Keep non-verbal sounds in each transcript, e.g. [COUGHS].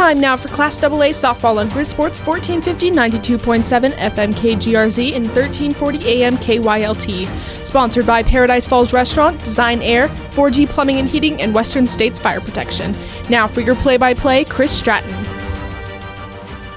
time now for Class AA softball on Grizz Sports 1450 92.7 FM KGRZ and 1340 AM KYLT. Sponsored by Paradise Falls Restaurant, Design Air, 4G Plumbing and Heating, and Western States Fire Protection. Now for your play by play, Chris Stratton.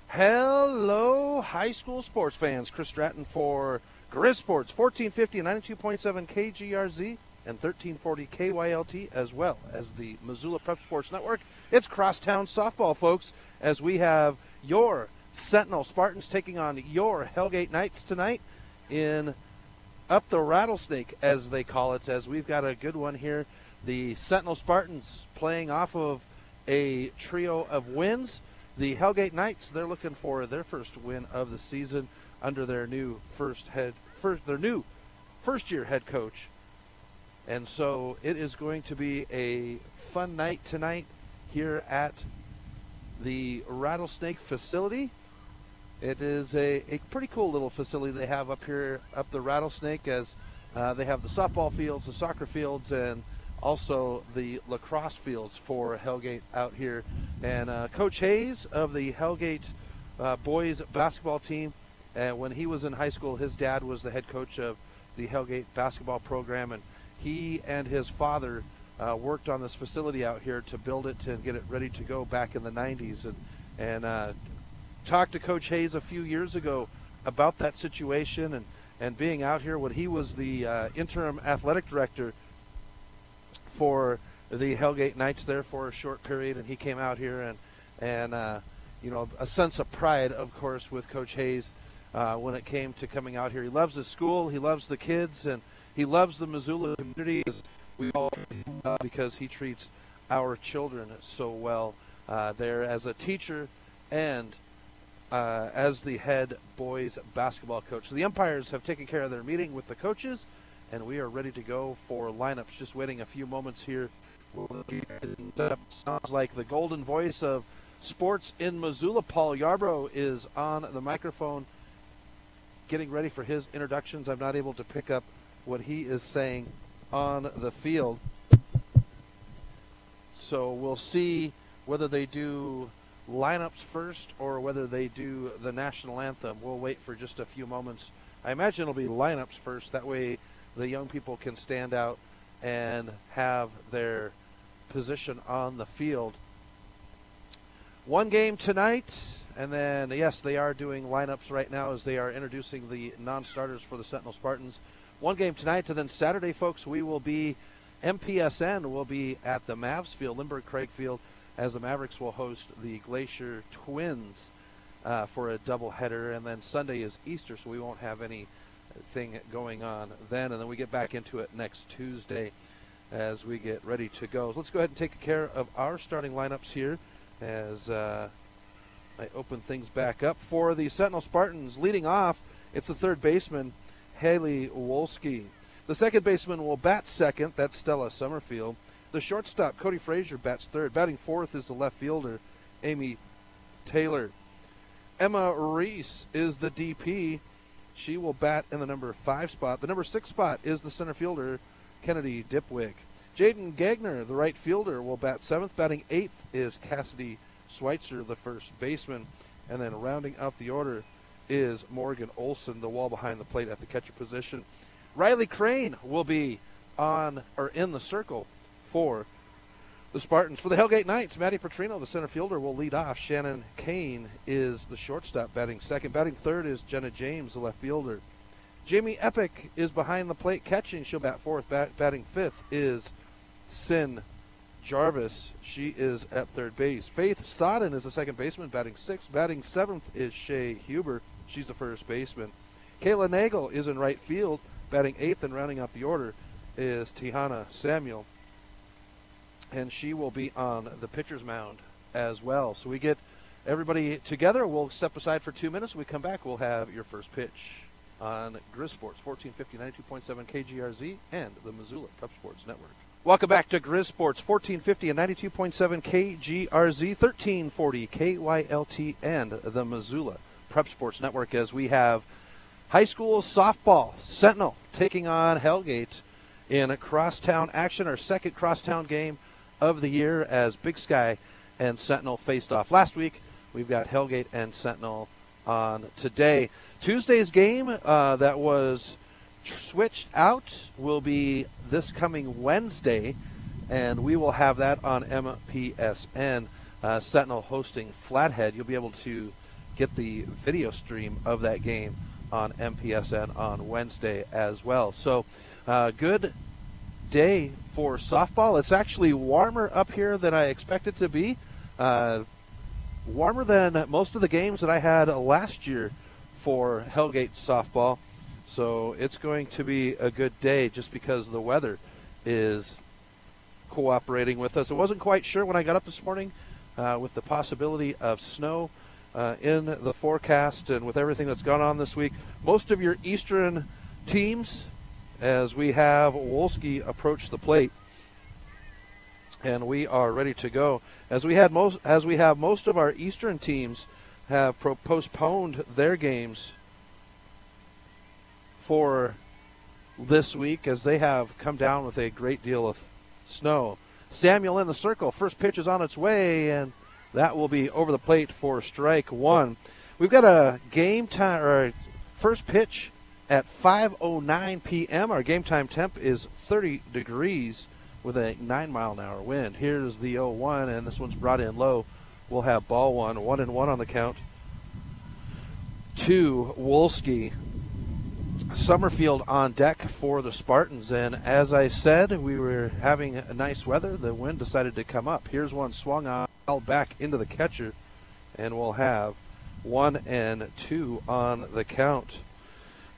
Hello, high school sports fans. Chris Stratton for Grizz Sports 1450 92.7 KGRZ and 1340 KYLT, as well as the Missoula Prep Sports Network. It's crosstown softball, folks, as we have your Sentinel Spartans taking on your Hellgate Knights tonight in up the rattlesnake, as they call it, as we've got a good one here. The Sentinel Spartans playing off of a trio of wins. The Hellgate Knights, they're looking for their first win of the season under their new first head first their new first year head coach and so it is going to be a fun night tonight here at the Rattlesnake facility. It is a, a pretty cool little facility they have up here, up the Rattlesnake, as uh, they have the softball fields, the soccer fields, and also the lacrosse fields for Hellgate out here. And uh, Coach Hayes of the Hellgate uh, boys basketball team, and when he was in high school, his dad was the head coach of the Hellgate basketball program, and he and his father uh, worked on this facility out here to build it and get it ready to go back in the 90s and and uh, talked to coach hayes a few years ago about that situation and and being out here when he was the uh, interim athletic director for the hellgate knights there for a short period. And he came out here and and uh, you know a sense of pride of course with coach hayes uh, when it came to coming out here. He loves his school. He loves the kids and he loves the Missoula community we all uh, because he treats our children so well uh, there as a teacher and uh, as the head boys basketball coach. So the umpires have taken care of their meeting with the coaches, and we are ready to go for lineups. Just waiting a few moments here. Sounds like the golden voice of sports in Missoula. Paul Yarbrough is on the microphone getting ready for his introductions. I'm not able to pick up what he is saying on the field. So we'll see whether they do lineups first or whether they do the national anthem. We'll wait for just a few moments. I imagine it'll be lineups first. That way the young people can stand out and have their position on the field. One game tonight, and then, yes, they are doing lineups right now as they are introducing the non starters for the Sentinel Spartans one game tonight, and then Saturday, folks, we will be MPSN will be at the Mavs Field, Lindborg-Cregg Field, as the Mavericks will host the Glacier Twins uh, for a doubleheader, and then Sunday is Easter, so we won't have anything going on then, and then we get back into it next Tuesday as we get ready to go. So let's go ahead and take care of our starting lineups here as uh, I open things back up for the Sentinel Spartans. Leading off, it's the third baseman Haley Wolski. The second baseman will bat second. That's Stella Summerfield. The shortstop, Cody Frazier, bats third. Batting fourth is the left fielder, Amy Taylor. Emma Reese is the DP. She will bat in the number five spot. The number six spot is the center fielder, Kennedy Dipwick. Jaden Gagner, the right fielder, will bat seventh. Batting eighth is Cassidy Schweitzer, the first baseman. And then rounding out the order, is Morgan Olson, the wall behind the plate at the catcher position. Riley Crane will be on or in the circle for the Spartans. For the Hellgate Knights, Maddie Petrino, the center fielder, will lead off. Shannon Kane is the shortstop batting second. Batting third is Jenna James, the left fielder. Jamie Epic is behind the plate catching. She'll bat fourth. Bat- batting fifth is Sin Jarvis. She is at third base. Faith Sodden is the second baseman, batting sixth. Batting seventh is Shay Huber. She's the first baseman. Kayla Nagel is in right field, batting eighth and rounding out the order is Tihana Samuel. And she will be on the pitcher's mound as well. So we get everybody together. We'll step aside for two minutes. When we come back, we'll have your first pitch on Grizz Sports, 1450, 92.7 KGRZ, and the Missoula Prep Sports Network. Welcome back to Grizz Sports, 1450 and 92.7 KGRZ, 1340 KYLT, and the Missoula Prep Sports Network as we have high school softball Sentinel taking on Hellgate in a crosstown action, our second crosstown game of the year as Big Sky and Sentinel faced off last week. We've got Hellgate and Sentinel on today. Tuesday's game uh, that was switched out will be this coming Wednesday, and we will have that on MPSN. Uh, Sentinel hosting Flathead. You'll be able to get the video stream of that game on MPSN on Wednesday as well. So, uh, good day for softball. It's actually warmer up here than I expected to be. Uh, warmer than most of the games that I had last year for Hellgate softball. So it's going to be a good day just because the weather is cooperating with us. I wasn't quite sure when I got up this morning uh, with the possibility of snow uh, in the forecast and with everything that's gone on this week. Most of your Eastern teams, as we have Wolski approach the plate, and we are ready to go. As we had most, as we have most of our Eastern teams have pro- postponed their games for this week as they have come down with a great deal of snow. Samuel in the circle. First pitch is on its way, and that will be over the plate for strike one. We've got a game time or first pitch at 5:09 p.m. Our game time temp is 30 degrees with a 9 mile an hour wind. Here's the 0-1, and this one's brought in low. We'll have ball one, one and one on the count. To Wolski. Summerfield on deck for the Spartans, and as I said, we were having nice weather. The wind decided to come up. Here's one swung on back into the catcher, and we'll have one and two on the count.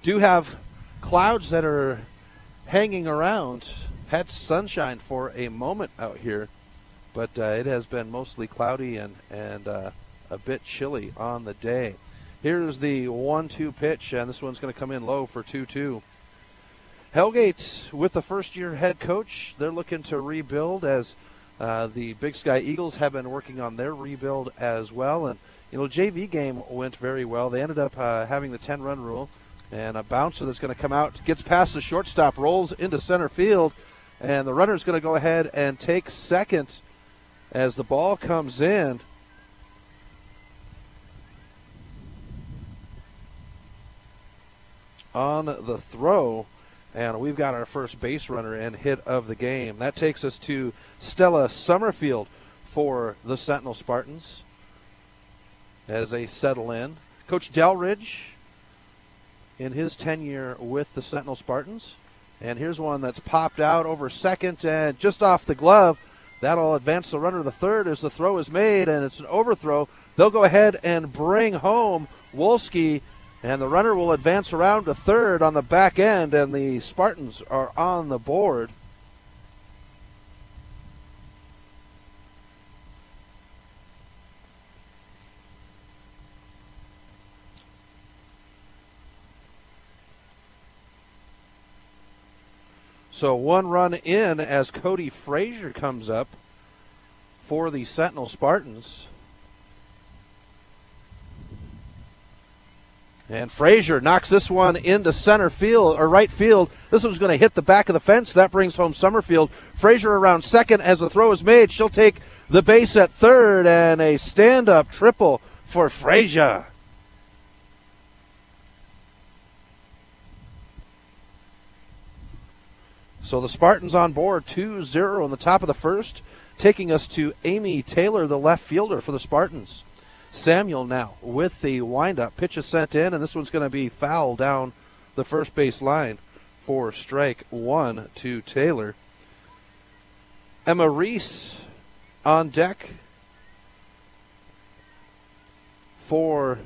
Do have clouds that are hanging around. Had sunshine for a moment out here, but uh, it has been mostly cloudy and and uh, a bit chilly on the day. Here's the one-two pitch, and this one's going to come in low for two-two. Hellgate with the first-year head coach, they're looking to rebuild as uh, the Big Sky Eagles have been working on their rebuild as well, and you know JV game went very well. They ended up uh, having the 10-run rule, and a bouncer that's going to come out gets past the shortstop, rolls into center field, and the runner is going to go ahead and take second as the ball comes in. On the throw, and we've got our first base runner and hit of the game. That takes us to Stella Summerfield for the Sentinel Spartans as they settle in. Coach Delridge in his tenure with the Sentinel Spartans. And here's one that's popped out over second and just off the glove. That'll advance the runner to third as the throw is made, and it's an overthrow. They'll go ahead and bring home Wolski, and the runner will advance around to third on the back end, and the Spartans are on the board. So one run in as Cody Frazier comes up for the Sentinel Spartans. And Frazier knocks this one into center field or right field. This one's going to hit the back of the fence. That brings home Summerfield. Frazier around second as the throw is made. She'll take the base at third and a stand up triple for Frazier. So the Spartans on board 2 0 in the top of the first, taking us to Amy Taylor, the left fielder for the Spartans. Samuel now with the windup. Pitch is sent in, and this one's going to be foul down the first base line for strike one to Taylor. Emma Reese on deck for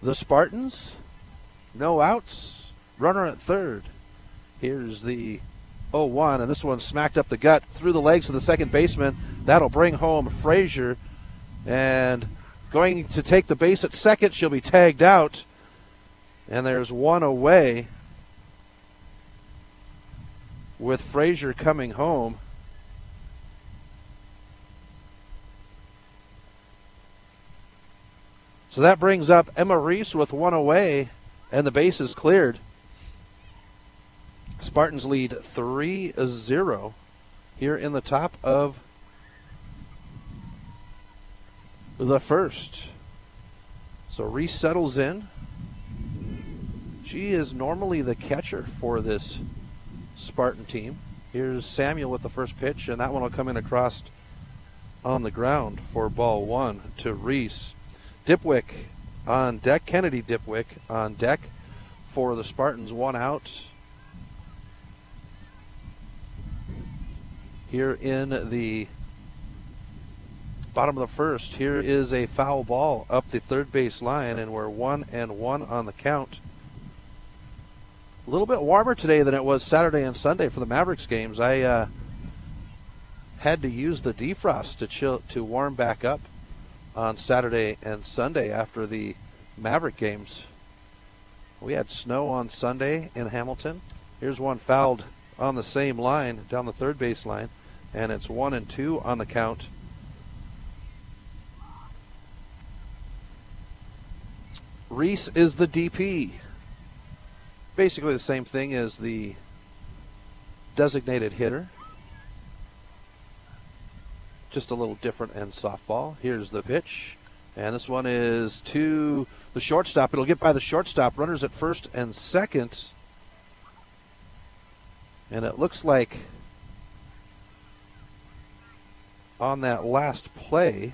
the Spartans. No outs. Runner at third. Here's the 0 1, and this one smacked up the gut through the legs of the second baseman. That'll bring home Frazier. And going to take the base at second, she'll be tagged out. And there's one away with Frazier coming home. So that brings up Emma Reese with one away, and the base is cleared. Spartans lead 3 0 here in the top of the first. So Reese settles in. She is normally the catcher for this Spartan team. Here's Samuel with the first pitch, and that one will come in across on the ground for ball one to Reese. Dipwick on deck. Kennedy Dipwick on deck for the Spartans. One out. Here in the bottom of the first, here is a foul ball up the third base line, and we're one and one on the count. A little bit warmer today than it was Saturday and Sunday for the Mavericks games. I uh, had to use the defrost to chill to warm back up on Saturday and Sunday after the Maverick games. We had snow on Sunday in Hamilton. Here's one fouled on the same line down the third base line, and it's one and two on the count. Reese is the DP basically the same thing as the designated hitter. Just a little different in softball. Here's the pitch. And this one is to the shortstop. It'll get by the shortstop. Runners at first and second. And it looks like on that last play,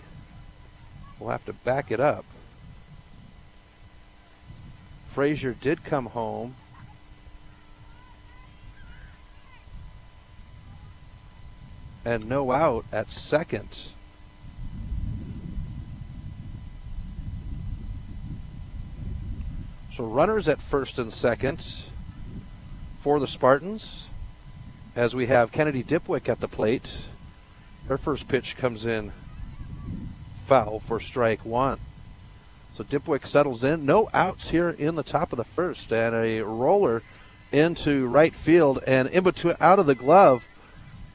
we'll have to back it up. Frazier did come home and no out at second. So runners at first and second for the Spartans as we have Kennedy Dipwick at the plate. Her first pitch comes in foul for strike one. So Dipwick settles in. No outs here in the top of the first, and a roller into right field and in between out of the glove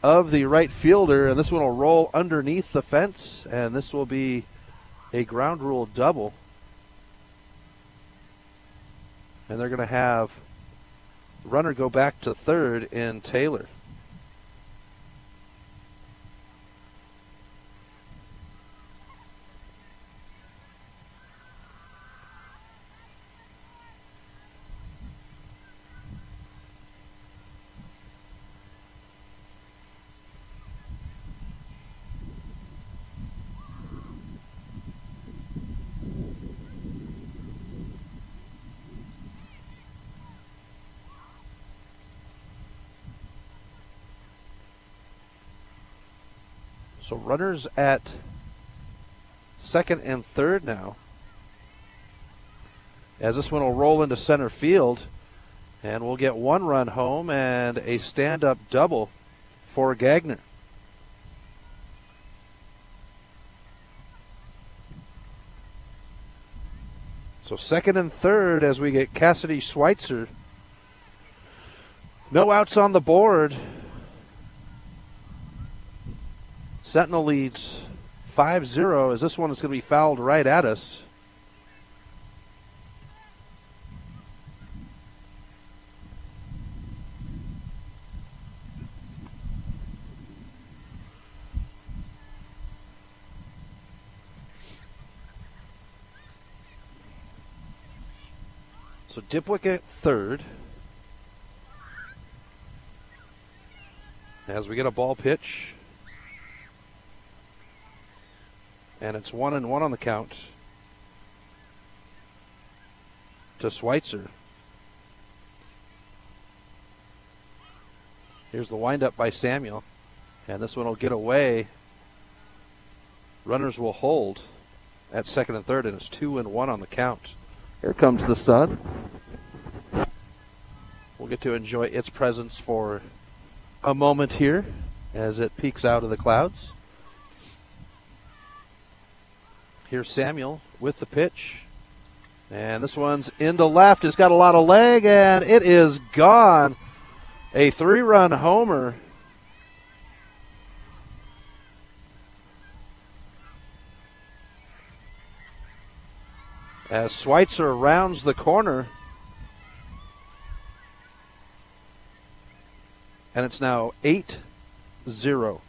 of the right fielder, and this one will roll underneath the fence, and this will be a ground rule double. And they're going to have runner go back to third in Taylor. So runners at second and third now. As this one will roll into center field, and we'll get one run home and a stand up double for Gagner. So second and third as we get Cassidy Schweitzer. No outs on the board. Sentinel leads 5 0 as this one is going to be fouled right at us. So Dipwick at third. As we get a ball pitch. And it's one and one on the count to Schweitzer. Here's the windup by Samuel. And this one will get away. Runners will hold at second and third, and it's two and one on the count. Here comes the sun. We'll get to enjoy its presence for a moment here as it peeks out of the clouds. Here's Samuel with the pitch. And this one's into left. It's got a lot of leg, and it is gone. A three run homer. As Schweitzer rounds the corner. And it's now 8 0.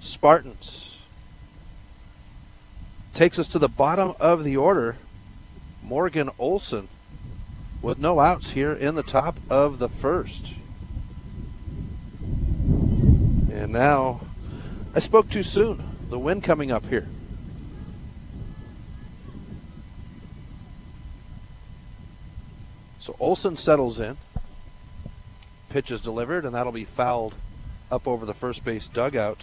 Spartans. Takes us to the bottom of the order. Morgan Olson with no outs here in the top of the first. And now, I spoke too soon. The wind coming up here. So Olson settles in. Pitch is delivered, and that'll be fouled up over the first base dugout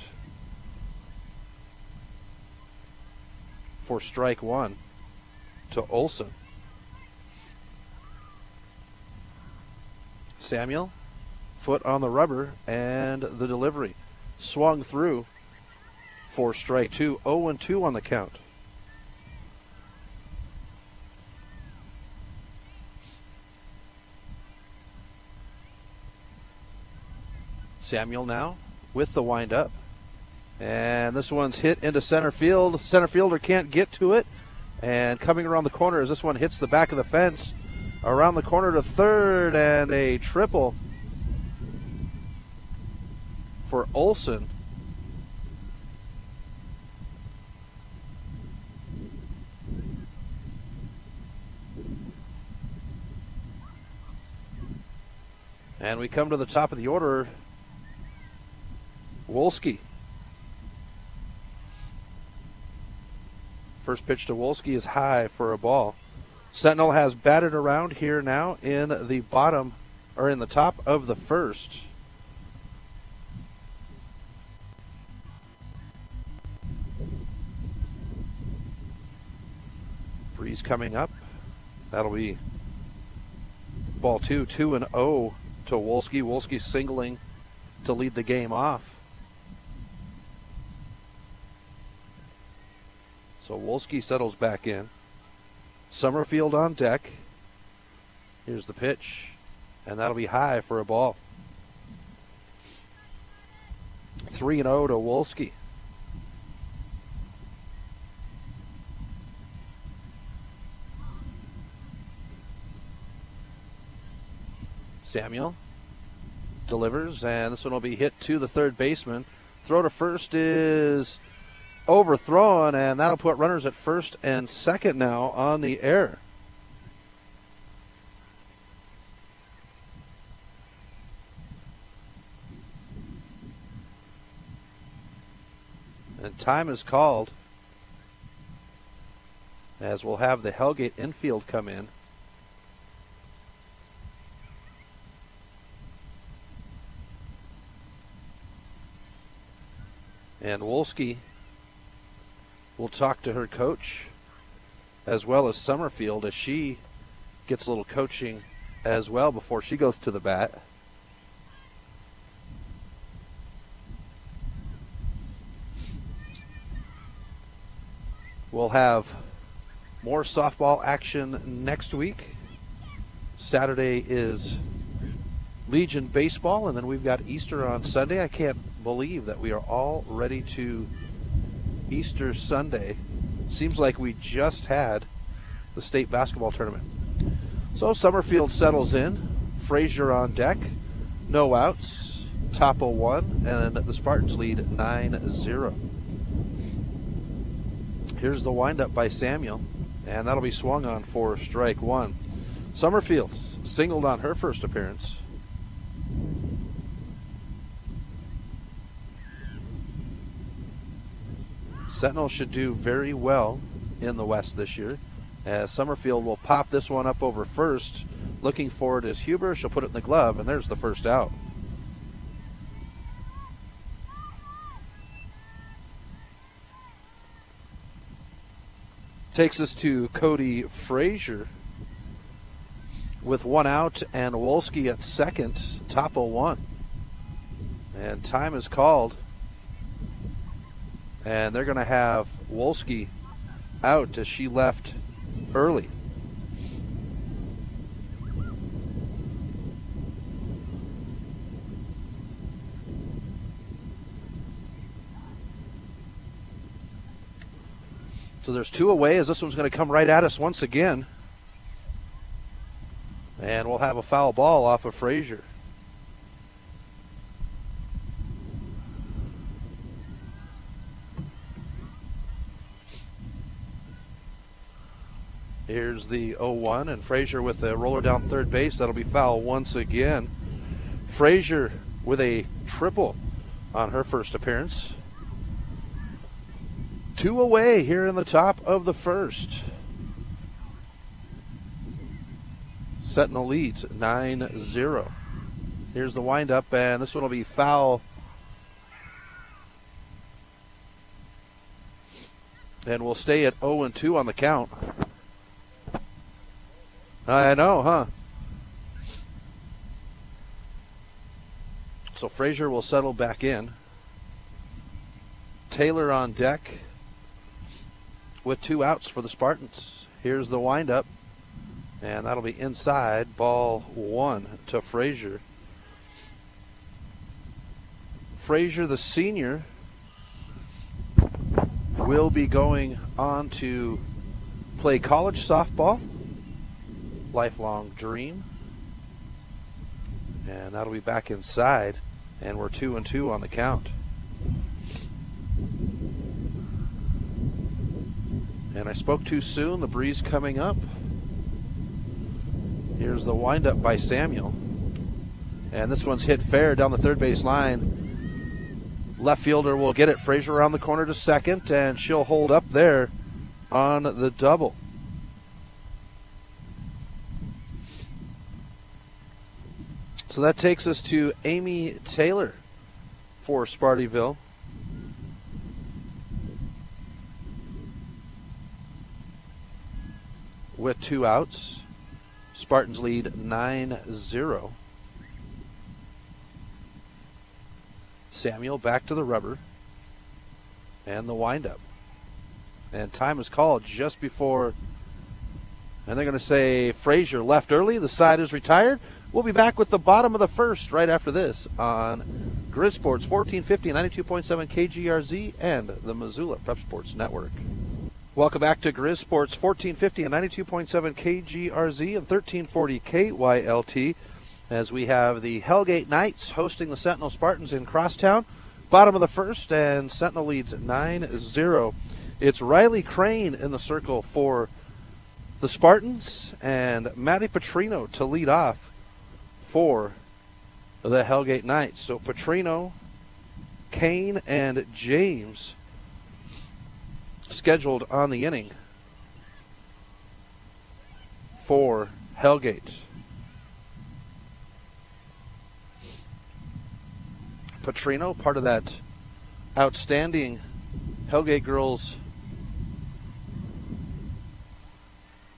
for strike one to Olson. Samuel, foot on the rubber, and the delivery. Swung through for strike two. 0 and 2 on the count. Samuel now with the windup. And this one's hit into center field. Center fielder can't get to it. And coming around the corner as this one hits the back of the fence. Around the corner to third and a triple for Olson. And we come to the top of the order. Wolski. First pitch to Wolski is high for a ball. Sentinel has batted around here now in the bottom or in the top of the first. Breeze coming up. That'll be ball two, two and O oh to Wolski. Wolski singling to lead the game off. So Wolski settles back in. Summerfield on deck. Here's the pitch, and that'll be high for a ball. 3 0 to Wolski. Samuel delivers, and this one will be hit to the third baseman. Throw to first is overthrown, and that'll put runners at first and second now on the air. And time is called as we'll have the Hellgate infield come in. And Wolski will talk to her coach as well as Summerfield as she gets a little coaching as well before she goes to the bat. We'll have more softball action next week. Saturday is Legion baseball, and then we've got Easter on Sunday. I can't believe that we are all ready to Easter Sunday. Seems like we just had the state basketball tournament. So Summerfield settles in. Frazier on deck. No outs. Topo one. And the Spartans lead 9 0. Here's the windup by Samuel. And that'll be swung on for strike one. Summerfield singled on her first appearance. Sentinel should do very well in the West this year. As Summerfield will pop this one up over first. Looking forward is Huber. She'll put it in the glove, and there's the first out. Takes us to Cody Frazier with one out and Wolski at second, top of one. And time is called and they're going to have Wolski out as she left early. So there's two away as this one's going to come right at us once again. And we'll have a foul ball off of Frazier. Here's the 0-1, and Frazier with a roller down third base. That'll be foul once again. Frazier with a triple on her first appearance. Two away here in the top of the first. Sentinel leads 9 0. Here's the windup, and this one will be foul. And we'll stay at 0 2 on the count. I know, huh? So Frazier will settle back in. Taylor on deck with two outs for the Spartans. Here's the windup, and that'll be inside. Ball one to Frazier. Frazier, the senior, will be going on to play college softball. Lifelong dream. And that'll be back inside. And we're two and two on the count. And I spoke too soon. The breeze coming up. Here's the windup by Samuel. And this one's hit fair down the third base line. Left fielder will get it. Frazier around the corner to second, and she'll hold up there on the double. So that takes us to Amy Taylor for Spartyville. With two outs, Spartans lead 9 0. Samuel back to the rubber and the windup. And time is called just before. And they're going to say Frazier left early. The side is retired. We'll be back with the bottom of the first right after this on Grizz Sports 1450 92.7 KGRZ and the Missoula Prep Sports Network. Welcome back to Grizz Sports 1450 and 92.7 KGRZ and 1340 KYLT as we have the Hellgate Knights hosting the Sentinel Spartans in Crosstown. Bottom of the first, and Sentinel leads 9 0. It's Riley Crane in the circle for the Spartans, and Maddie Petrino to lead off for the Hellgate Knights. So Petrino, Kane, and James scheduled on the inning for Hellgate. Petrino, part of that outstanding Hellgate girls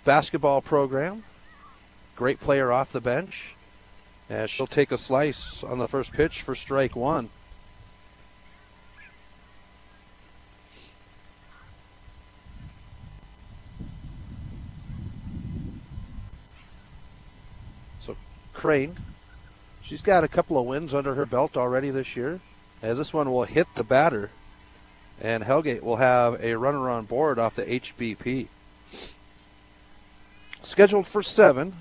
basketball program. Great player off the bench. As she'll take a slice on the first pitch for strike one. So Crane She's got a couple of wins under her belt already this year, as this one will hit the batter, and Hellgate will have a runner on board off the HBP. Scheduled for seven.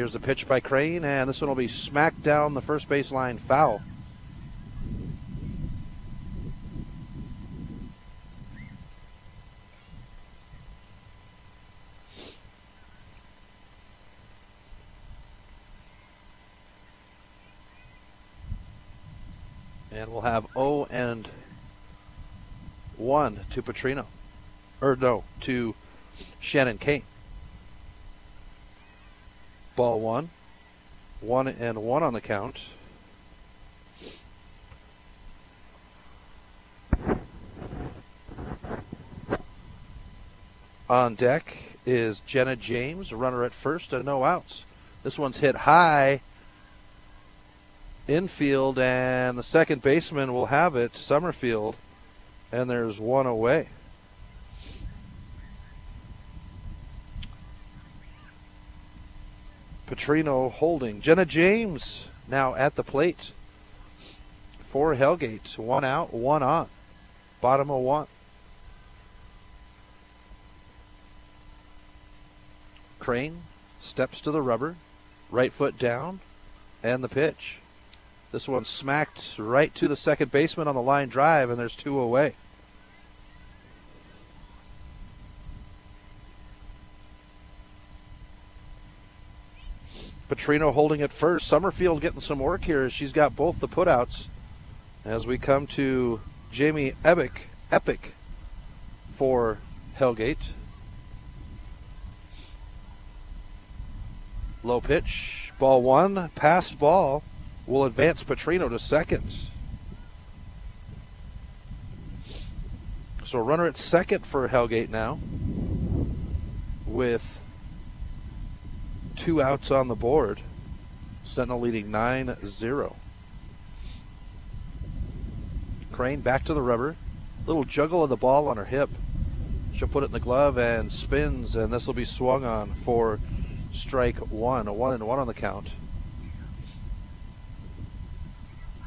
Here's a pitch by Crane, and this one will be smacked down the first baseline foul. And we'll have O and 1 to Petrino. Or no, to Shannon Kane. Ball one. One and one on the count. On deck is Jenna James, runner at first and no outs. This one's hit high infield, and the second baseman will have it, Summerfield, and there's one away. Petrino holding. Jenna James now at the plate for Hellgate. One out, one on. Bottom of one. Crane steps to the rubber, right foot down, and the pitch. This one smacked right to the second baseman on the line drive, and there's two away. Petrino holding it first. Summerfield getting some work here. She's got both the putouts. As we come to Jamie Epic, Epic for Hellgate. Low pitch, ball one, passed ball will advance Petrino to second. So runner at second for Hellgate now with two outs on the board. Sentinel leading 9 0. Crane back to the rubber. Little juggle of the ball on her hip. She'll put it in the glove and spins, and this will be swung on for strike one. A one and one on the count.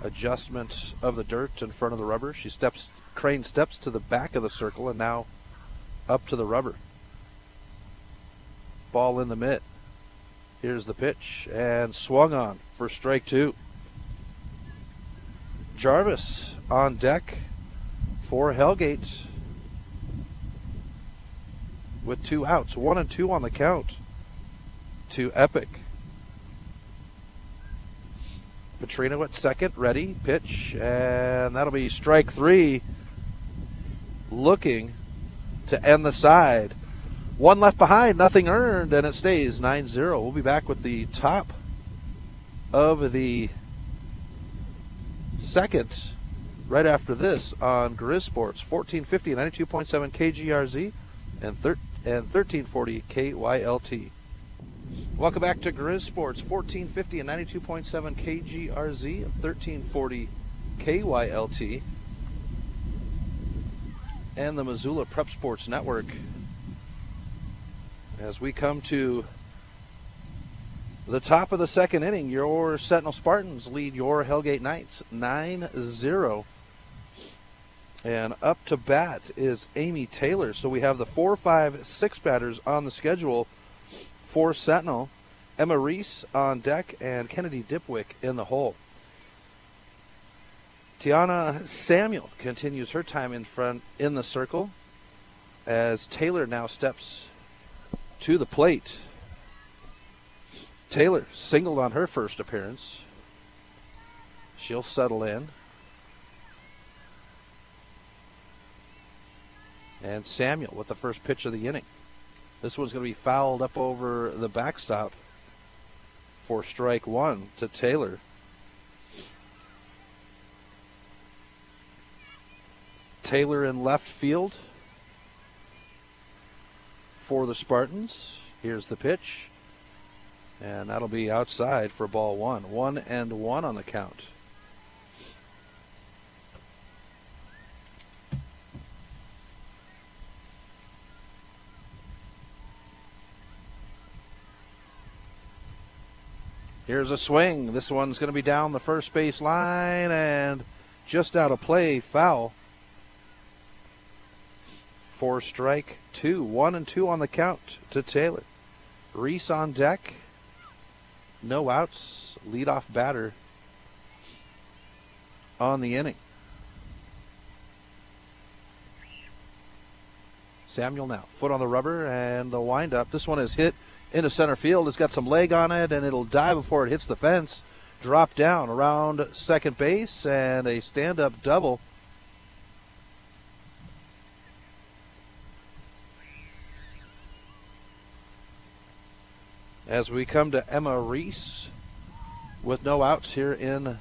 Adjustment of the dirt in front of the rubber. She steps, Crane steps to the back of the circle and now up to the rubber. Ball in the mitt. Here's the pitch and swung on for strike two. Jarvis on deck for Hellgate with two outs, one and two on the count to Epic. Petrino at second, ready, pitch, and that'll be strike three. Looking to end the side. One left behind, nothing earned, and it stays 9 0. We'll be back with the top of the second right after this on Grizz Sports 1450 92.7 KGRZ and, thir- and 1340 KYLT. Welcome back to Grizz Sports 1450 and 92.7 KGRZ and 1340 KYLT and the Missoula Prep Sports Network. As we come to the top of the second inning, your Sentinel Spartans lead your Hellgate Knights 9 0. And up to bat is Amy Taylor. So we have the four, five, six batters on the schedule for Sentinel. Emma Reese on deck and Kennedy Dipwick in the hole. Tiana Samuel continues her time in front in the circle as Taylor now steps to the plate. Taylor singled on her first appearance. She'll settle in. And Samuel with the first pitch of the inning. This one's going to be fouled up over the backstop for strike one to Taylor. Taylor in left field for the Spartans. Here's the pitch. And that'll be outside for ball one. One and one on the count. Here's a swing. This one's going to be down the first base line and just out of play, foul. For strike two. One and two on the count to Taylor. Reese on deck. No outs. Leadoff batter on the inning. Samuel now. Foot on the rubber and the windup. This one is hit into center field. It's got some leg on it, and it'll die before it hits the fence. Drop down around second base, and a stand up double. As we come to Emma Reese with no outs here in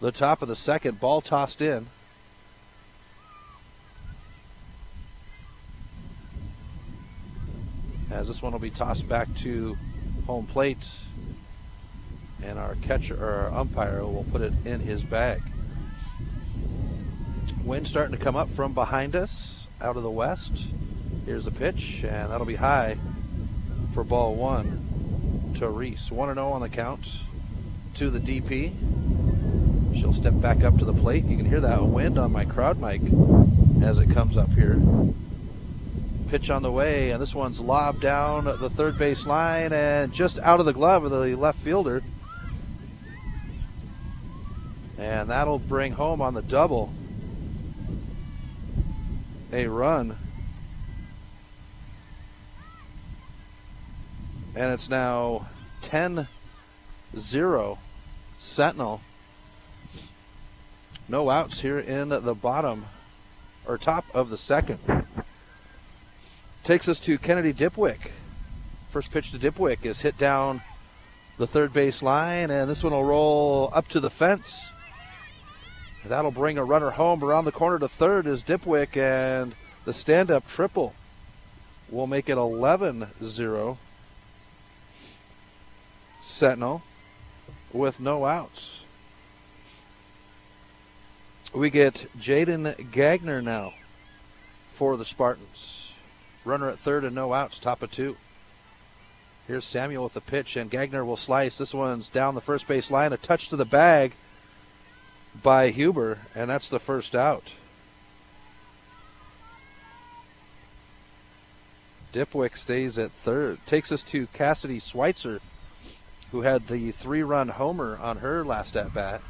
the top of the second, ball tossed in. as this one will be tossed back to home plate and our catcher or our umpire will put it in his bag. Wind starting to come up from behind us out of the west. Here's a pitch, and that'll be high for ball one to Reese. 1 0 on the count to the DP. She'll step back up to the plate. You can hear that wind on my crowd mic as it comes up here. pitch on the way, and this one's lobbed down the third base line and just out of the glove of the left fielder. And that'll bring home on the double a run. And it's now 10 0 Sentinel. No outs here in the bottom or top of the second. Takes us to Kennedy Dipwick. First pitch to Dipwick is hit down the third base line, and this one will roll up to the fence. That'll bring a runner home around the corner to third is Dipwick, and the stand up triple will make it 11 0. Sentinel with no outs. We get Jaden Gagner now for the Spartans. Runner at third and no outs, top of two. Here's Samuel with the pitch, and Gagner will slice. This one's down the first base line, a touch to the bag by Huber, and that's the first out. Dipwick stays at third. Takes us to Cassidy Schweitzer, who had the three run homer on her last at bat.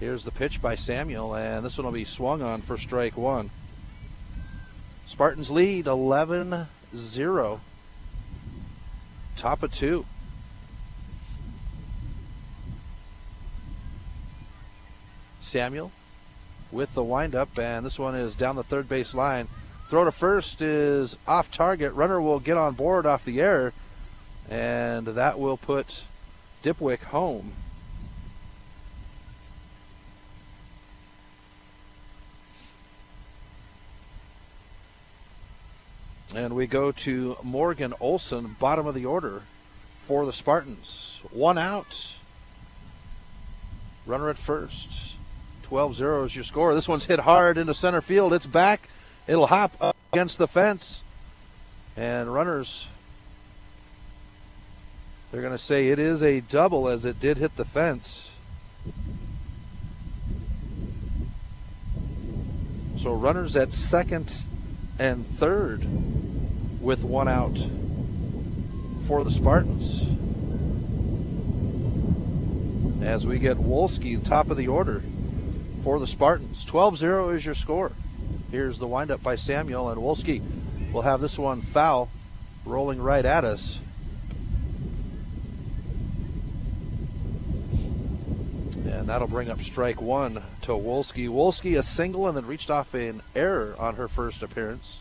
Here's the pitch by Samuel, and this one will be swung on for strike one. Spartans lead 11 0. Top of two. Samuel with the windup, and this one is down the third base line. Throw to first is off target. Runner will get on board off the air, and that will put Dipwick home. And we go to Morgan Olson, bottom of the order for the Spartans. One out. Runner at first. 12 0 is your score. This one's hit hard into center field. It's back. It'll hop up against the fence. And runners, they're going to say it is a double as it did hit the fence. So runners at second and third with one out for the Spartans. As we get Wolski, top of the order for the Spartans. 12 0 is your score. Here's the windup by Samuel, and Wolski will have this one foul, rolling right at us. And that'll bring up strike one to Wolski. Wolski a single and then reached off an error on her first appearance.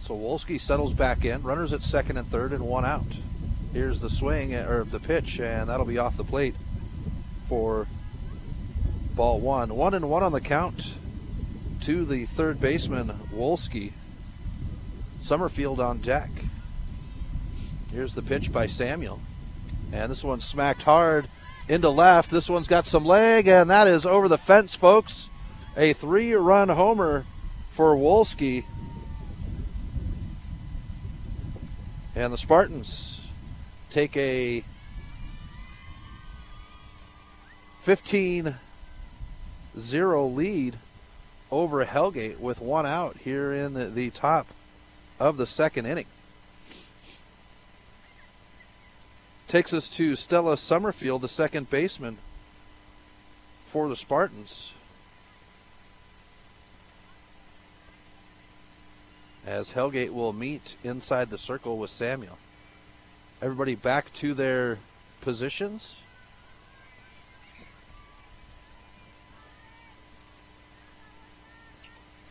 So Wolski settles back in. Runners at second and third and one out. Here's the swing eh, or the pitch, and that'll be off the plate for ball one. One and one on the count to the third baseman Wolski. Summerfield on deck. Here's the pitch by Samuel. And this one's smacked hard into left. This one's got some leg, and that is over the fence, folks. A three run homer for Wolski. And the Spartans take a 15 0 lead over Hellgate with one out here in the, the top of the second inning. Takes us to Stella Summerfield, the second baseman for the Spartans. as Hellgate will meet inside the circle with Samuel. Everybody back to their positions.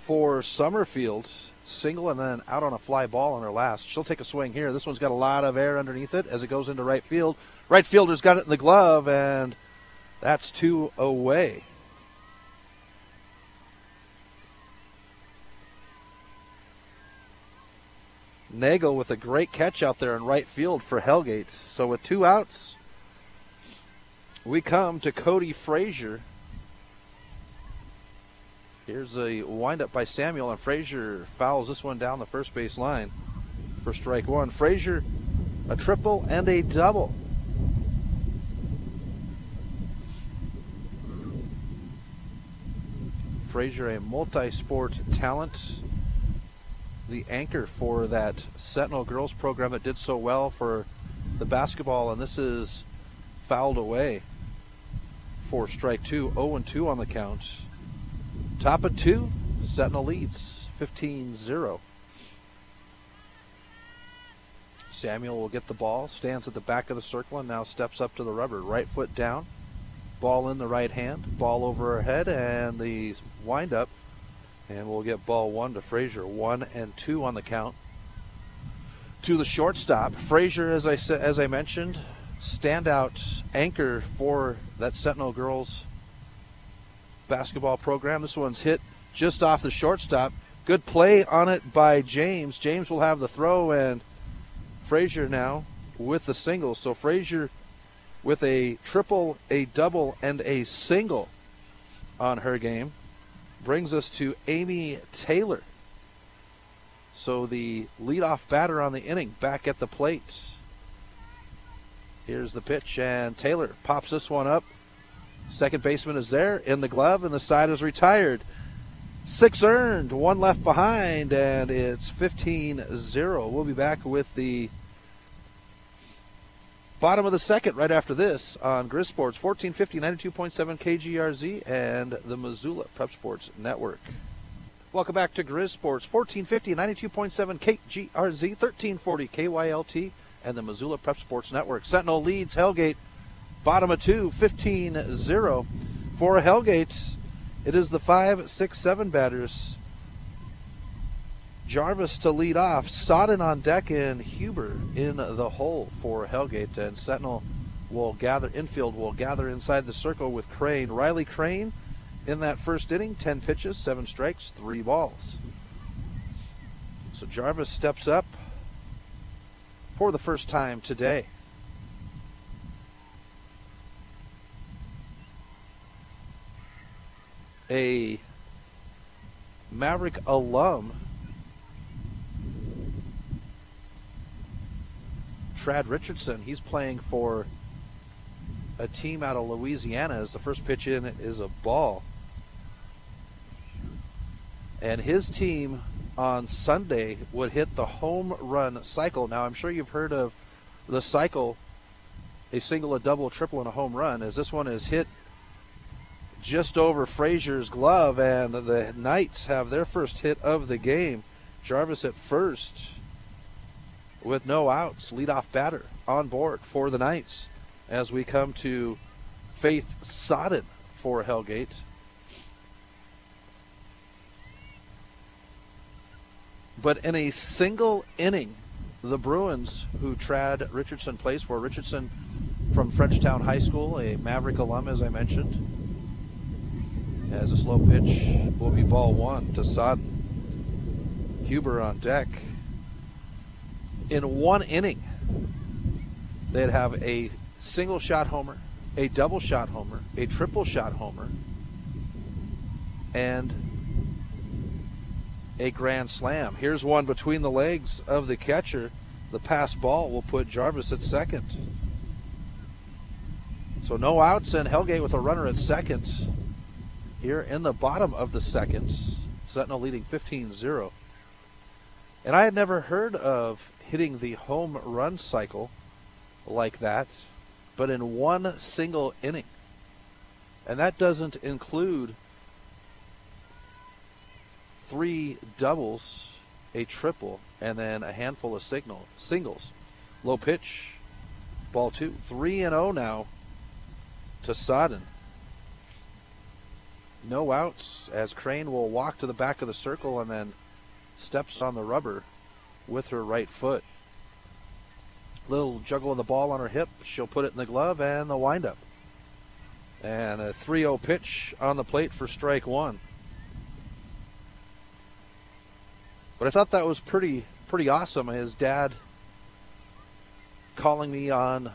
For Summerfield, single and then out on a fly ball on her last. She'll take a swing here. This one's got a lot of air underneath it as it goes into right field. Right fielder's got it in the glove, and that's two away. Nagel with a great catch out there in right field for Hellgate. So with two outs, we come to Cody Frazier. Here's a windup by Samuel, and Frazier fouls this one down the first base line for strike one. Frazier a triple, and a double. Frazier, a multi sport talent, the anchor for that Sentinel girls program that did so well for the basketball, and this is fouled away for strike two. 0 and 2 on the count. Top of two, Sentinel leads 15 0. Samuel will get the ball, stands at the back of the circle, and now steps up to the rubber. Right foot down, ball in the right hand, ball over her head, and the wind up. And we'll get ball one to Frazier. One and two on the count. To the shortstop. Frazier, as I as I mentioned, standout anchor for that Sentinel girls basketball program. This one's hit just off the shortstop. Good play on it by James. James will have the throw, and Frazier now with the single. So Frazier with a triple, a double, and a single on her game brings us to Amy Taylor. So the leadoff batter on the inning back at the plate. Here's the pitch, and Taylor pops this one up. Second baseman is there in the glove, and the side is retired. Six earned, one left behind, and it's 15 0. We'll be back with the bottom of the second right after this on Grizz Sports 1450 92.7 KGRZ and the Missoula Prep Sports Network. Welcome back to Grizz Sports 1450 92.7 KGRZ 1340 KYLT and the Missoula Prep Sports Network. Sentinel leads Hellgate bottom of two 15 0 for Hellgate. It is the 5 6 7 batters Jarvis to lead off, Sodden on deck, and Huber in the hole for Hellgate. And Sentinel will gather, infield will gather inside the circle with Crane. Riley Crane in that first inning, 10 pitches, 7 strikes, 3 balls. So Jarvis steps up for the first time today. A Maverick alum Trad Richardson. He's playing for a team out of Louisiana. As the first pitch in is a ball, and his team on Sunday would hit the home run cycle. Now I'm sure you've heard of the cycle: a single, a double, a triple, and a home run. As this one is hit just over Frazier's glove, and the Knights have their first hit of the game. Jarvis at first with no outs, leadoff batter on board for the Knights as we come to Faith Sodden for Hellgate. But in a single inning, the Bruins, who Trad Richardson plays for, Richardson from Frenchtown High School, a Maverick alum, as I mentioned, as a slow pitch will be ball one to Sodden. Huber on deck in one inning, they'd have a single shot homer, a double shot homer, a triple shot homer, and a grand slam. Here's one between the legs of the catcher. The pass ball will put Jarvis at second. So no outs and Hellgate with a runner at second. Here in the bottom of the second, Sentinel leading 15 0. And I had never heard of hitting the home run cycle like that, but in one single inning. And that doesn't include three doubles, a triple, and then a handful of signal singles. Low pitch, ball two, three and oh now to Sodden. No outs as Crane will walk to the back of the circle and then steps on the rubber with her right foot. Little juggle of the ball on her hip. She'll put it in the glove and the windup. And a 3 0 pitch on the plate for strike one. But I thought that was pretty pretty awesome. His dad calling me on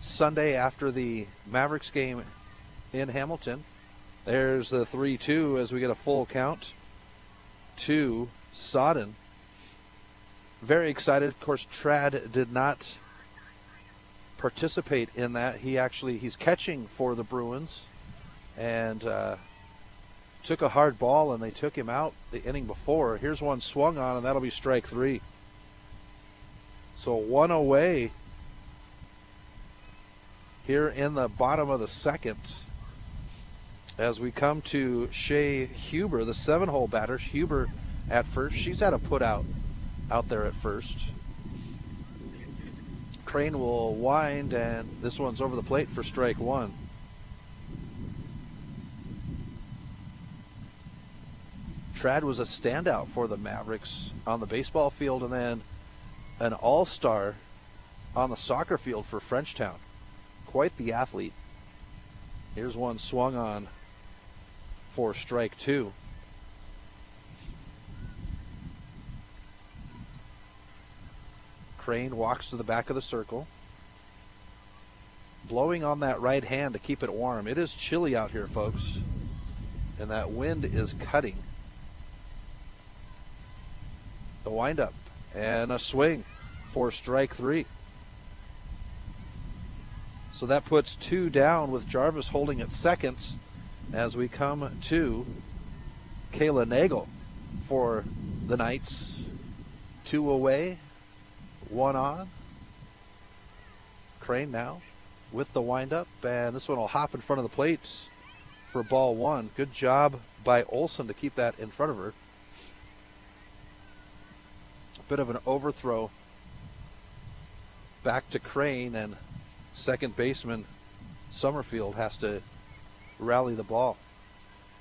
Sunday after the Mavericks game in Hamilton. There's the 3 2 as we get a full count to Sodden very excited. Of course, Trad did not participate in that. He actually he's catching for the Bruins, and uh, took a hard ball, and they took him out the inning before. Here's one swung on, and that'll be strike three. So one away here in the bottom of the second as we come to Shea Huber, the seven hole batter. Huber at first. She's had a put out out there at first. Crane will wind, and this one's over the plate for strike one. Trad was a standout for the Mavericks on the baseball field and then an all star on the soccer field for Frenchtown. Quite the athlete. Here's one swung on for strike two. Crane walks to the back of the circle. Blowing on that right hand to keep it warm. It is chilly out here, folks. And that wind is cutting. The windup and a swing for strike three. So that puts two down with Jarvis holding at seconds as we come to Kayla Nagel for the Knights. Two away, one on. Crane now with the windup, and this one will hop in front of the plates for ball one. Good job by Olson to keep that in front of her. A bit of an overthrow back to Crane, and second baseman Summerfield has to rally the ball.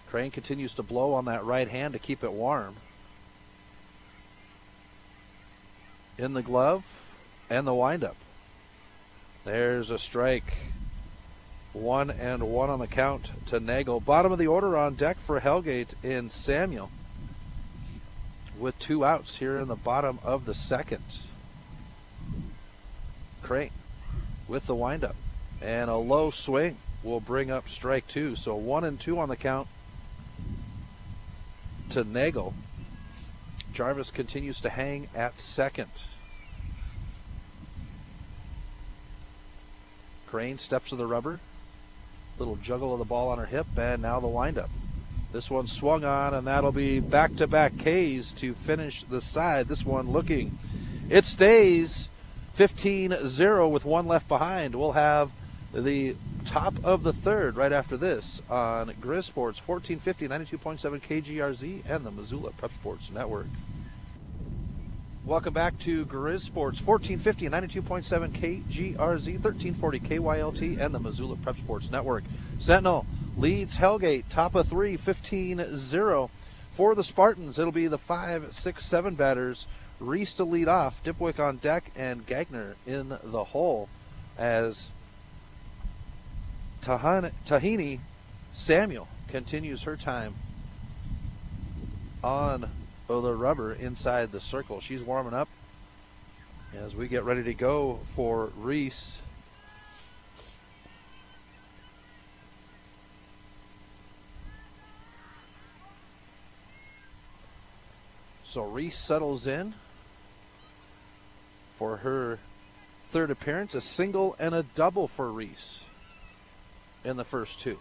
Crane continues to blow on that right hand to keep it warm. In the glove and the windup. There's a strike. One and one on the count to Nagel. Bottom of the order on deck for Hellgate in Samuel. With two outs here in the bottom of the second. Crane with the windup. And a low swing will bring up strike two. So one and two on the count to Nagel. Jarvis continues to hang at second. Crane steps to the rubber. Little juggle of the ball on her hip, and now the windup. This one swung on, and that'll be back to back K's to finish the side. This one looking. It stays 15 0 with one left behind. We'll have the top of the third right after this on Grizz Sports 1450 92.7 KGRZ and the Missoula Prep Sports Network. Welcome back to Grizz Sports 1450 92.7 KGRZ 1340 KYLT and the Missoula Prep Sports Network. Sentinel leads Hellgate top of three 15 0 for the Spartans. It'll be the 5 6 7 batters. Reese to lead off, Dipwick on deck, and Gagner in the hole as Tahini Samuel continues her time on the rubber inside the circle. She's warming up as we get ready to go for Reese. So Reese settles in for her third appearance, a single and a double for Reese in the first two.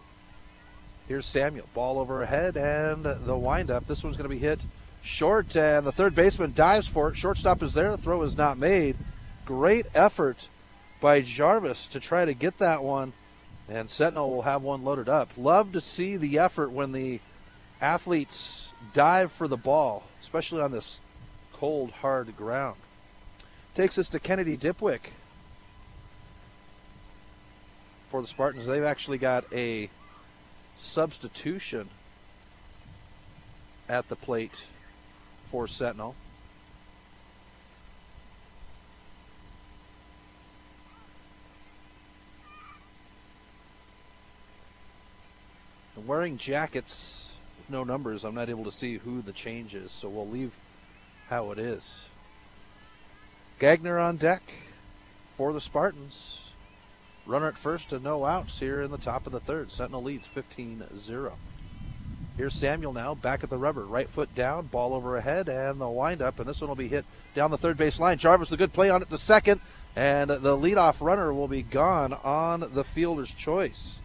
Here's Samuel. Ball over her head and the windup. This one's going to be hit short, and the third baseman dives for it. Shortstop is there. The throw is not made. Great effort by Jarvis to try to get that one, and Sentinel will have one loaded up. Love to see the effort when the athletes dive for the ball, especially on this cold, hard ground. Takes us to Kennedy Dipwick for the Spartans. They've actually got a substitution at the plate for Sentinel. And wearing jackets, no numbers, I'm not able to see who the change is, so we'll leave how it is. Gagner on deck for the Spartans. Runner at first and no outs here in the top of the third. Sentinel leads 15 0. Here's Samuel now, back at the rubber. Right foot down, ball over ahead, and the windup. And this one will be hit down the third base line. Jarvis, a good play on it to second. And the leadoff runner will be gone on the fielder's choice.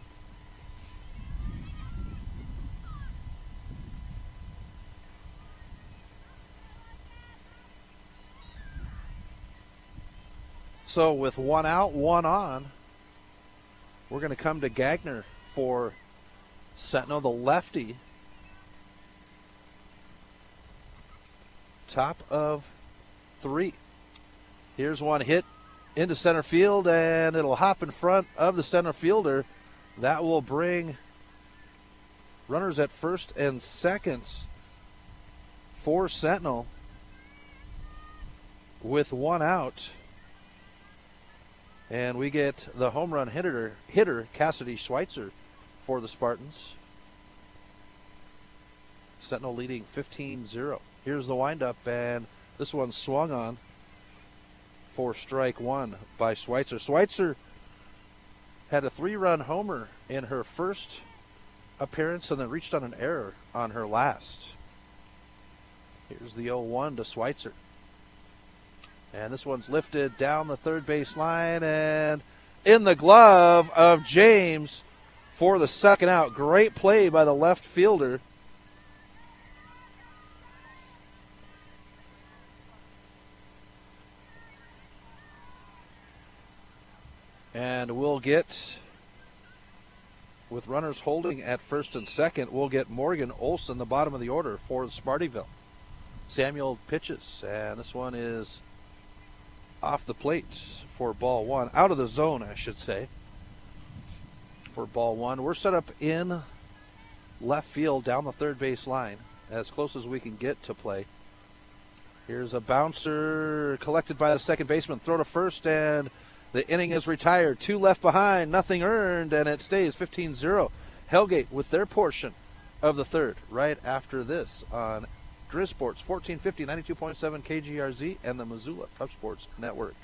So with one out, one on, we're going to come to Gagner for Sentinel, the lefty. Top of three. Here's one hit into center field, and it'll hop in front of the center fielder. That will bring runners at first and second for Sentinel with one out. And we get the home run hitter, hitter Cassidy Schweitzer for the Spartans. Sentinel leading 15 0. Here's the windup, and this one swung on for strike one by Schweitzer. Schweitzer had a three run homer in her first appearance and then reached on an error on her last. Here's the 0 1 to Schweitzer. And this one's lifted down the third base line and in the glove of James for the second out. Great play by the left fielder. And we'll get, with runners holding at first and second, we'll get Morgan Olson, the bottom of the order for Spartyville. Samuel pitches, and this one is off the plate for ball one. Out of the zone, I should say, for ball one. We're set up in left field down the third base line, as close as we can get to play. Here's a bouncer collected by the second baseman. Throw to first, and the inning is retired. Two left behind, nothing earned, and it stays 15 0. Hellgate with their portion of the third right after this on Grizz Sports 1450 92.7 KGRZ and the Missoula Prep Sports Network.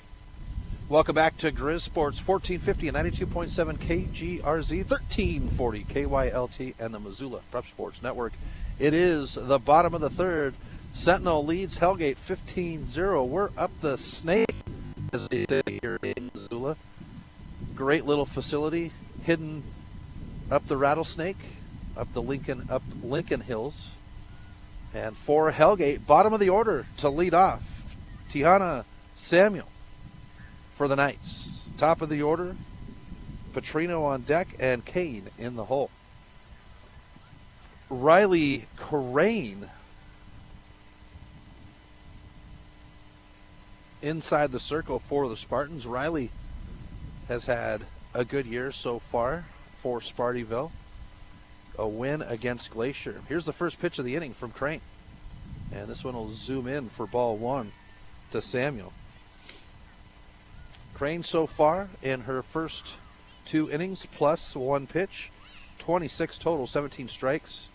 Welcome back to Grizz Sports 1450 and 92.7 KGRZ 1340 KYLT and the Missoula Prep Sports Network. It is the bottom of the third. Sentinel leads Hellgate 15-0. We're up the snake as here in Missoula. Great little facility hidden up the Rattlesnake, up the Lincoln up Lincoln Hills. And for Hellgate, bottom of the order to lead off, Tiana Samuel for the Knights. Top of the order, Petrino on deck and Kane in the hole. Riley Crane inside the circle for the Spartans. Riley has had a good year so far for Spartyville a win against Glacier. Here's the first pitch of the inning from Crane. And this one will zoom in for ball one to Samuel. Crane so far in her first two innings plus one pitch, 26 total, 17 strikes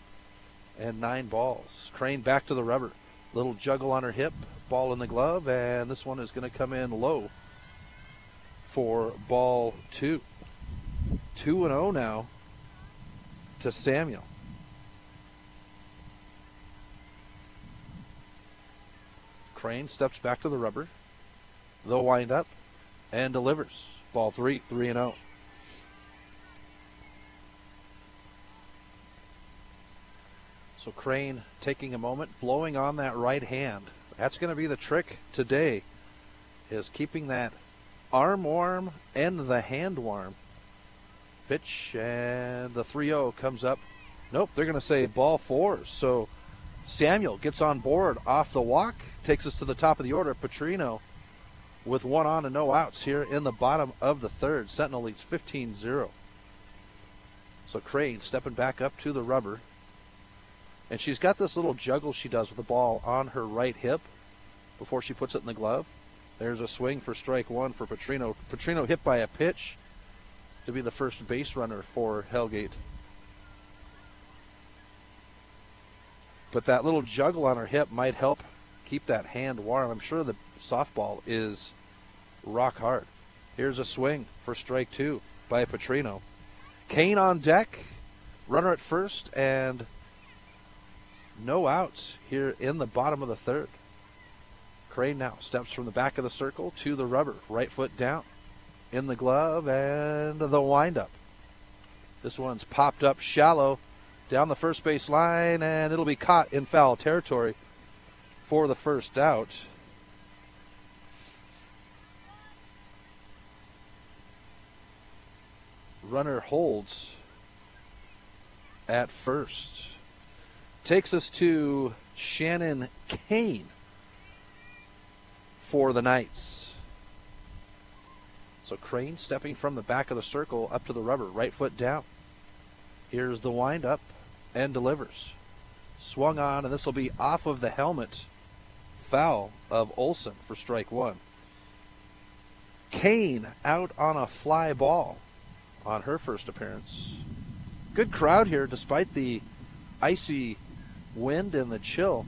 and nine balls. Crane back to the rubber. Little juggle on her hip, ball in the glove, and this one is going to come in low for ball two. 2 and 0 now to Samuel. Crane steps back to the rubber. They'll wind up and delivers. Ball three, 3 and 0. So Crane taking a moment, blowing on that right hand. That's going to be the trick today, is keeping that arm warm and the hand warm. Pitch and the 3 0 comes up. Nope, they're going to say ball four. So Samuel gets on board off the walk, takes us to the top of the order. Petrino with one on and no outs here in the bottom of the third. Sentinel leads 15 0. So Crane stepping back up to the rubber. And she's got this little juggle she does with the ball on her right hip before she puts it in the glove. There's a swing for strike one for Petrino. Petrino hit by a pitch to be the first base runner for Hellgate. But that little juggle on her hip might help keep that hand warm. I'm sure the softball is rock hard. Here's a swing for strike two by Petrino. Kane on deck, runner at first, and no outs here in the bottom of the third. Crane now steps from the back of the circle to the rubber, right foot down, in the glove, and the windup. This one's popped up shallow down the first base line, and it'll be caught in foul territory for the first out. Runner holds at first. Takes us to Shannon Kane for the Knights. So Crane stepping from the back of the circle up to the rubber, right foot down. Here's the windup and delivers. Swung on, and this will be off of the helmet. Foul of Olson for strike one. Kane out on a fly ball on her first appearance. Good crowd here despite the icy wind and the chill.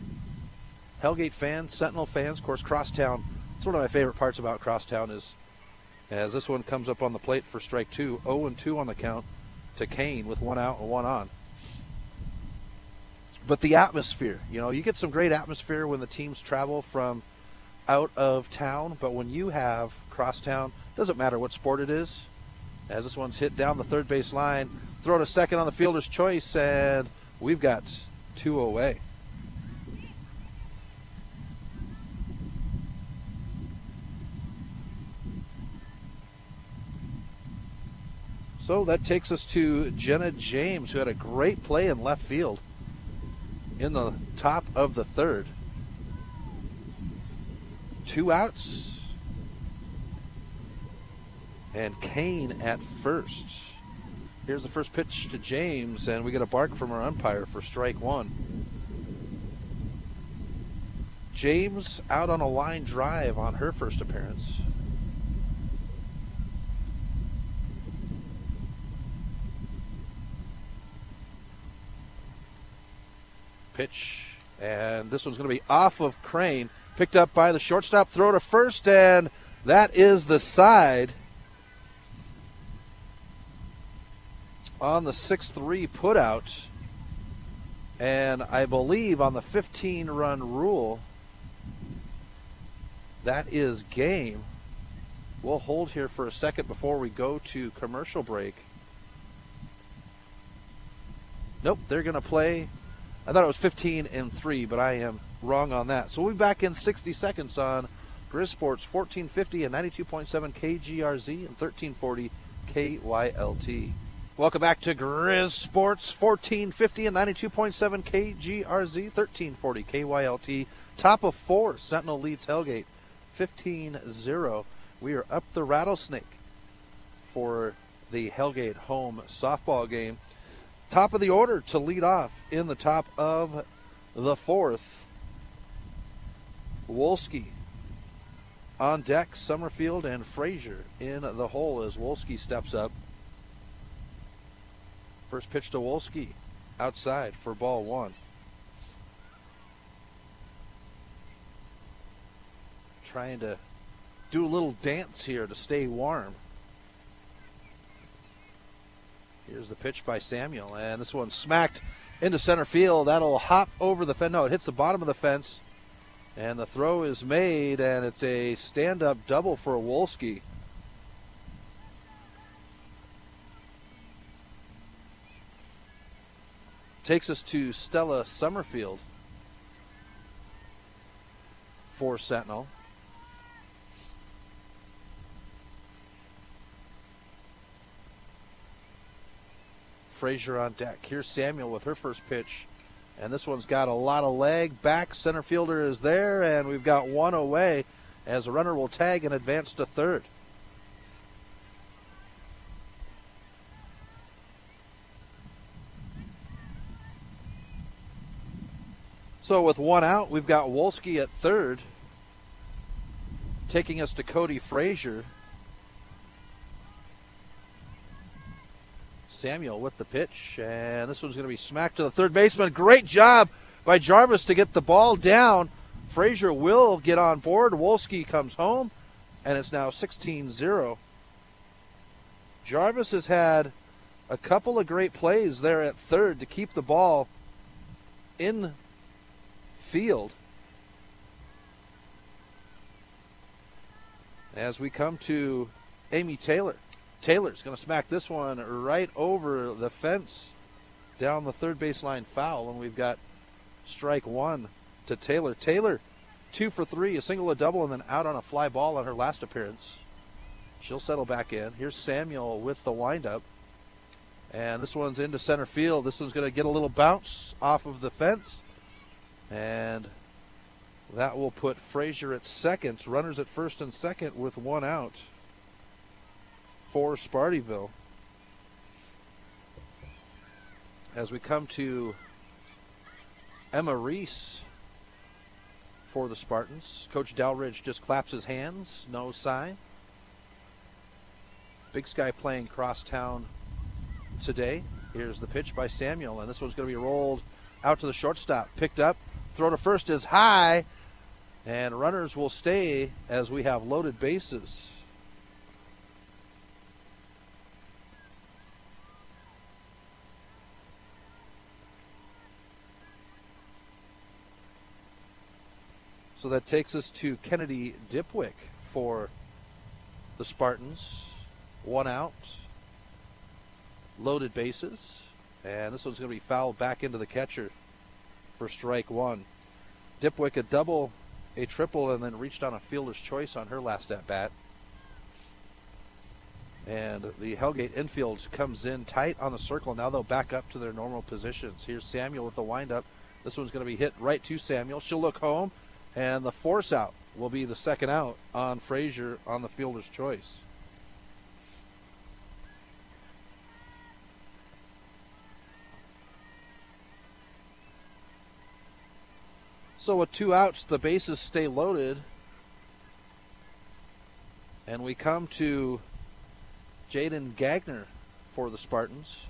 Hellgate fans, Sentinel fans, of course, Crosstown. It's one of my favorite parts about Crosstown is as this one comes up on the plate for strike two, 0 and 2 on the count to Kane with one out and one on. But the atmosphere, you know, you get some great atmosphere when the teams travel from out of town, but when you have crosstown, doesn't matter what sport it is. As this one's hit down the third base line, throw to second on the fielder's choice, and we've got two away. So that takes us to Jenna James, who had a great play in left field in the top of the third. Two outs. And Kane at first. Here's the first pitch to James, and we get a bark from our umpire for strike one. James out on a line drive on her first appearance. Pitch. And this one's going to be off of Crane. Picked up by the shortstop. Throw to first, and that is the side. On the 6 3 putout. And I believe on the 15 run rule, that is game. We'll hold here for a second before we go to commercial break. Nope, they're going to play I thought it was 15 and 3, but I am wrong on that. So we'll be back in 60 seconds on Grizz Sports 1450 and 92.7 KGRZ and 1340 KYLT. Welcome back to Grizz Sports 1450 and 92.7 KGRZ 1340 KYLT. Top of four, Sentinel leads Hellgate 15 0. We are up the rattlesnake for the Hellgate home softball game. Top of the order to lead off in the top of the fourth. Wolski on deck, Summerfield and Frazier in the hole as Wolski steps up. First pitch to Wolski outside for ball one. Trying to do a little dance here to stay warm. Here's the pitch by Samuel, and this one smacked into center field. That'll hop over the fence. No, it hits the bottom of the fence, and the throw is made, and it's a stand-up double for Wolski. Takes us to Stella Summerfield for Sentinel. Frazier on deck. Here's Samuel with her first pitch. And this one's got a lot of leg. Back center fielder is there, and we've got one away as a runner will tag and advance to third. So with one out, we've got Wolski at third, taking us to Cody Frazier. Samuel with the pitch, and this one's going to be smacked to the third baseman. Great job by Jarvis to get the ball down. Frazier will get on board. Wolski comes home, and it's now 16 0. Jarvis has had a couple of great plays there at third to keep the ball in field. As we come to Amy Taylor. Taylor's going to smack this one right over the fence down the third baseline foul, and we've got strike one to Taylor. Taylor, two for three, a single, a double, and then out on a fly ball on her last appearance. She'll settle back in. Here's Samuel with the windup. And this one's into center field. This one's going to get a little bounce off of the fence. And that will put Frazier at second. Runners at first and second with one out for Spartyville. As we come to Emma Reese for the Spartans. Coach Dalridge just claps his hands, no sign. Big Sky playing crosstown today. Here's the pitch by Samuel, and this one's going to be rolled out to the shortstop. Picked up, throw to first is high, and runners will stay as we have loaded bases. So that takes us to Kennedy Dipwick for the Spartans. One out, loaded bases, and this one's going to be fouled back into the catcher for strike one. Dipwick a double, a triple, and then reached on a fielder's choice on her last at bat. And the Hellgate infield comes in tight on the circle. Now they'll back up to their normal positions. Here's Samuel with the windup. This one's going to be hit right to Samuel. She'll look home, and the force out will be the second out on Frazier on the fielder's choice. So with two outs, the bases stay loaded. And we come to Jaden Gagner for the Spartans.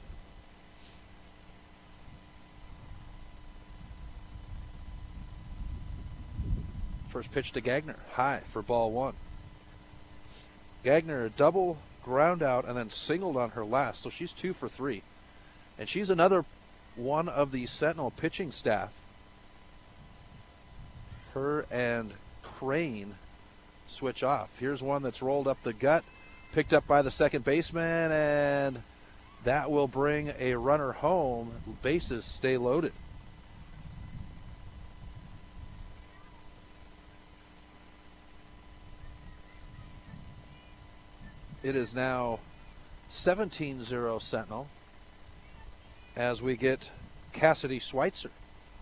First pitch to Gagner, high for ball one. Gagner a double ground out and then singled on her last, so she's two for three. And she's another one of the Sentinel pitching staff her and Crane switch off. Here's one that's rolled up the gut, picked up by the second baseman, and that will bring a runner home. Bases stay loaded. It is now 17 0 Sentinel as we get Cassidy Schweitzer.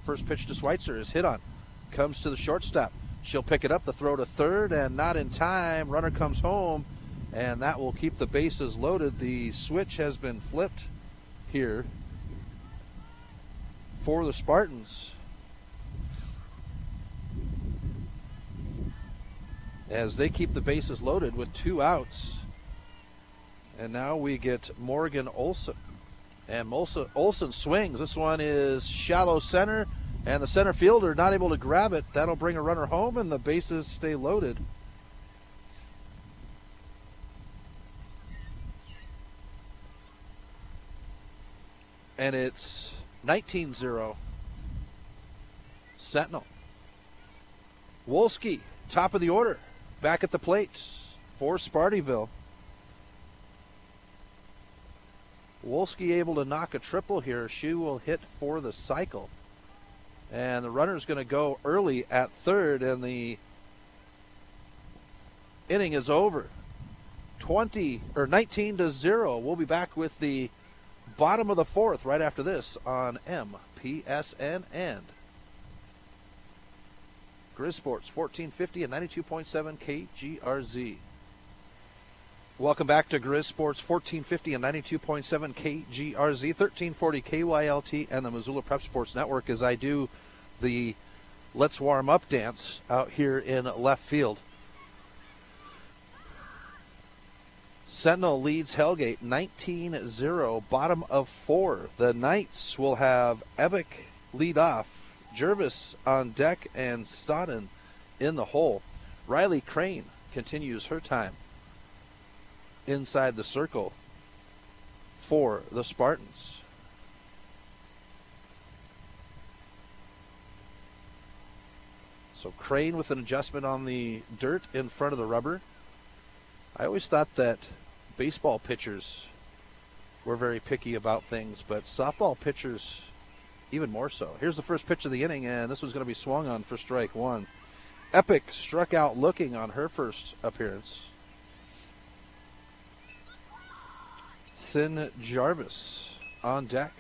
First pitch to Schweitzer is hit on comes to the shortstop. She'll pick it up, the throw to third, and not in time. Runner comes home, and that will keep the bases loaded. The switch has been flipped here for the Spartans. As they keep the bases loaded with two outs. And now we get Morgan Olson. And Olson, Olson swings. This one is shallow center and the center fielder not able to grab it. That'll bring a runner home, and the bases stay loaded. And it's 19 0. Sentinel. Wolski, top of the order, back at the plate for Spartyville. Wolski able to knock a triple here. She will hit for the cycle. And the runner is going to go early at third, and the inning is over. 20 or 19 to 0. We'll be back with the bottom of the fourth right after this on MPSN and Grizz Sports 1450 and 92.7 KGRZ. Welcome back to Grizz Sports 1450 and 92.7 KGRZ, 1340 KYLT, and the Missoula Prep Sports Network as I do the Let's Warm Up dance out here in left field. Sentinel leads Hellgate 19 0, bottom of four. The Knights will have Ebic lead off, Jarvis on deck, and Stodden in the hole. Riley Crane continues her time inside the circle for the Spartans. So Crane with an adjustment on the dirt in front of the rubber. I always thought that baseball pitchers were very picky about things, but softball pitchers even more so. Here's the first pitch of the inning, and this was going to be swung on for strike one. Epic struck out looking on her first appearance. Sin Jarvis on deck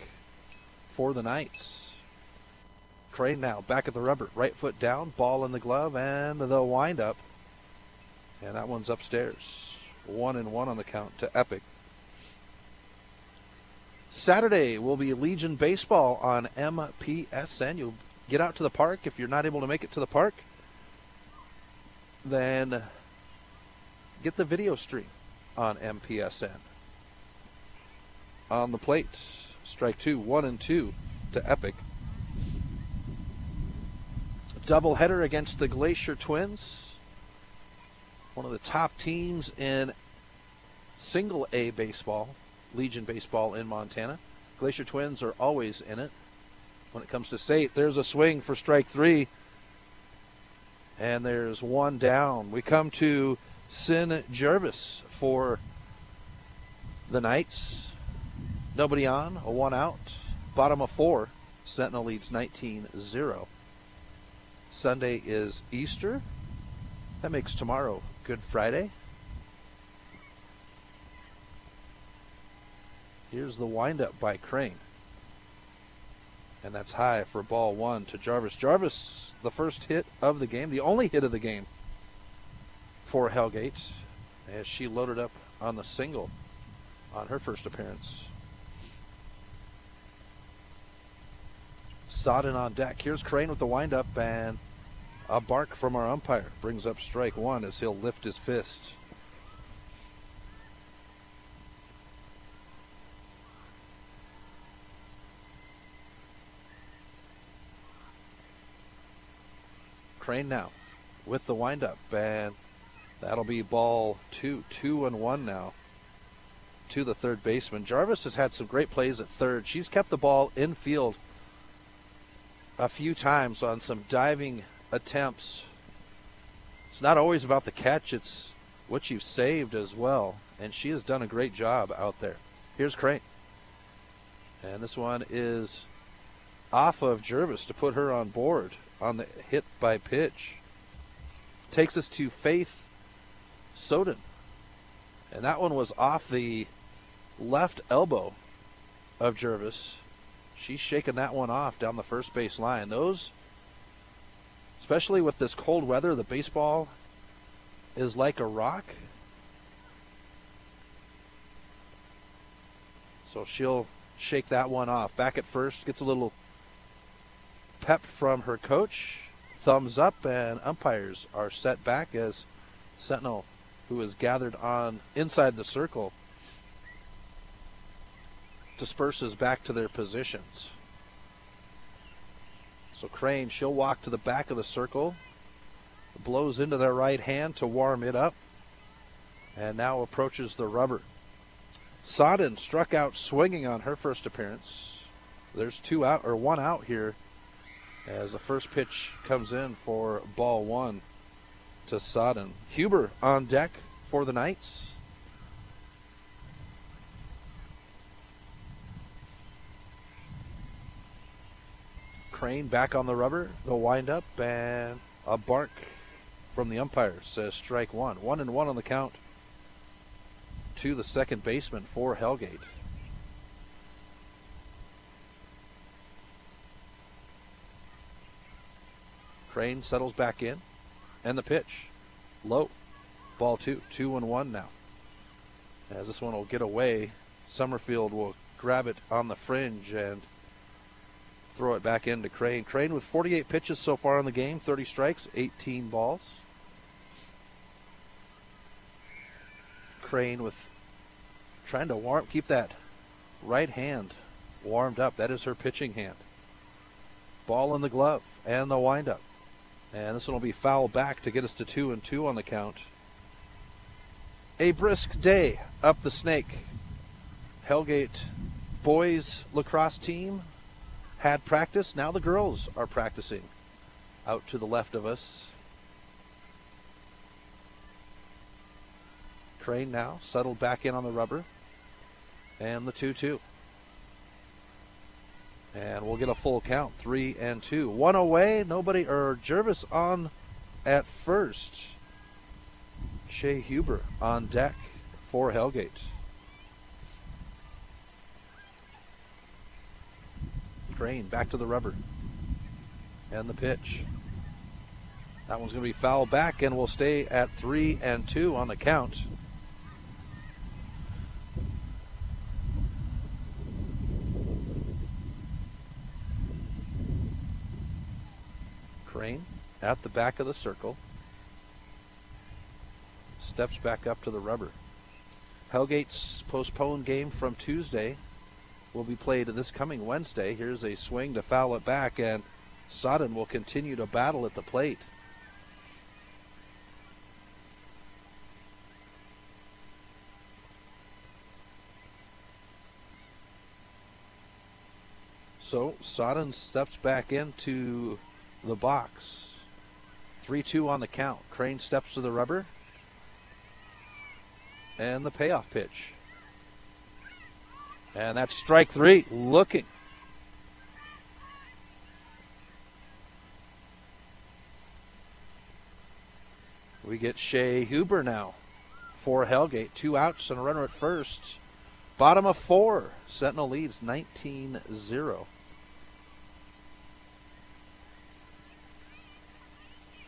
for the Knights. Crane now back at the rubber, right foot down, ball in the glove, and the windup. And that one's upstairs. One and one on the count to Epic. Saturday will be Legion Baseball on MPSN. You'll get out to the park. If you're not able to make it to the park, then get the video stream on MPSN. On the plate, strike two, one and two to Epic. Double header against the Glacier Twins, one of the top teams in single A baseball. Legion baseball in Montana. Glacier Twins are always in it. When it comes to state, there's a swing for strike three. And there's one down. We come to Sin Jarvis for the Knights. Nobody on, a one out. Bottom of four. Sentinel leads 19 0. Sunday is Easter. That makes tomorrow Good Friday. Here's the windup by Crane. And that's high for ball one to Jarvis. Jarvis, the first hit of the game, the only hit of the game for Hellgate, as she loaded up on the single on her first appearance. Sodden on deck. Here's Crane with the windup, and a bark from our umpire brings up strike one as he'll lift his fist. Crane now with the windup, and that'll be ball two, two and one now to the third baseman. Jarvis has had some great plays at third. She's kept the ball in field a few times on some diving attempts. It's not always about the catch, it's what you've saved as well. And she has done a great job out there. Here's Crane. And this one is off of Jarvis to put her on board on the hit by pitch. Takes us to Faith Soden. And that one was off the left elbow of Jarvis. She's shaking that one off down the first base line. Those, especially with this cold weather, the baseball is like a rock. So she'll shake that one off. Back at first, gets a little pep from her coach. Thumbs up, and umpires are set back as Sentinel, who is gathered on inside the circle, disperses back to their positions. So Crane, she'll walk to the back of the circle, blows into their right hand to warm it up, and now approaches the rubber. Sodden struck out swinging on her first appearance. There's two out or one out here as the first pitch comes in for ball one to Sodden. Huber on deck for the Knights. Crane back on the rubber. The wind up and a bark from the umpire says strike one. One and one on the count to the second baseman for Hellgate. Crane settles back in. And the pitch. Low. Ball two. Two and one now. As this one will get away, Summerfield will grab it on the fringe and throw it back into Crane. Crane with 48 pitches so far in the game, 30 strikes, 18 balls. Crane with trying to warm keep that right hand warmed up. That is her pitching hand. Ball in the glove and the windup. And this one will be foul back to get us to two and two on the count. A brisk day up the snake. Hellgate boys lacrosse team had practice. Now the girls are practicing out to the left of us. Crane now settled back in on the rubber. And the 2 2. And we'll get a full count. Three and two. One away. Nobody or Jarvis on at first. Shea Huber on deck for Hellgate. Crane back to the rubber. And the pitch. That one's going to be foul back and will stay at three and two on the count. Crane at the back of the circle. Steps back up to the rubber. Hellgate's postponed game from Tuesday will be played this coming Wednesday. Here's a swing to foul it back, and Sodden will continue to battle at the plate. So Sodden steps back into the box. 3 2 on the count. Crane steps to the rubber. And the payoff pitch. And that's strike three. Looking. We get Shea Huber now for Hellgate. Two outs and a runner at first. Bottom of four. Sentinel leads 19 0.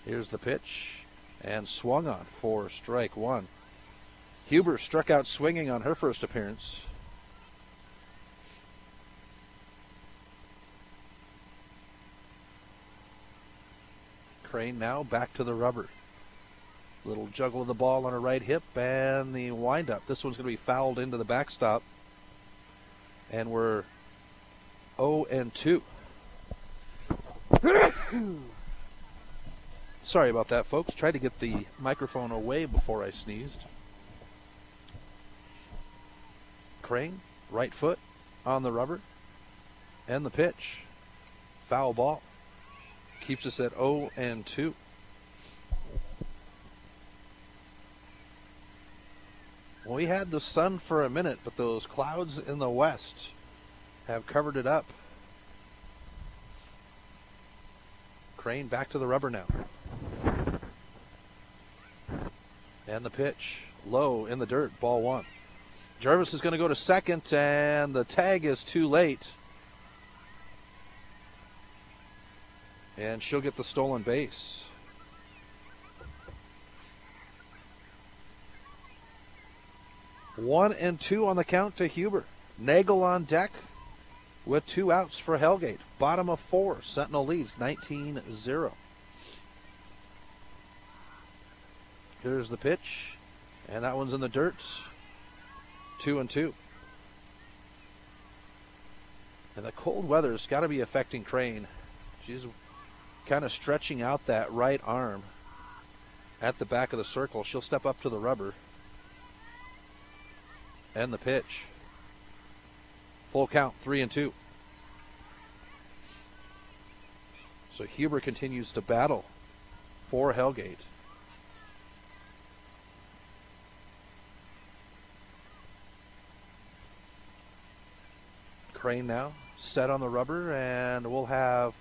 Here's the pitch and swung on for strike one. Huber struck out swinging on her first appearance. Crane now back to the rubber. Little juggle of the ball on her right hip and the windup. This one's going to be fouled into the backstop. And we're 0 and 2. [COUGHS] Sorry about that, folks. Tried to get the microphone away before I sneezed. Crane, right foot on the rubber, and the pitch. Foul ball. Keeps us at 0 and 2. We had the sun for a minute, but those clouds in the west have covered it up. Crane back to the rubber now. And the pitch low in the dirt, ball one. Jarvis is going to go to second, and the tag is too late. And she'll get the stolen base. One and two on the count to Huber. Nagel on deck with two outs for Hellgate. Bottom of four. Sentinel leads 19 0. Here's the pitch, and that one's in the dirt. Two and two. And the cold weather's got to be affecting Crane. She's kind of stretching out that right arm at the back of the circle. She'll step up to the rubber. And the pitch. Full count, three and two. So Huber continues to battle for Hellgate. Crane now set on the rubber, and we'll have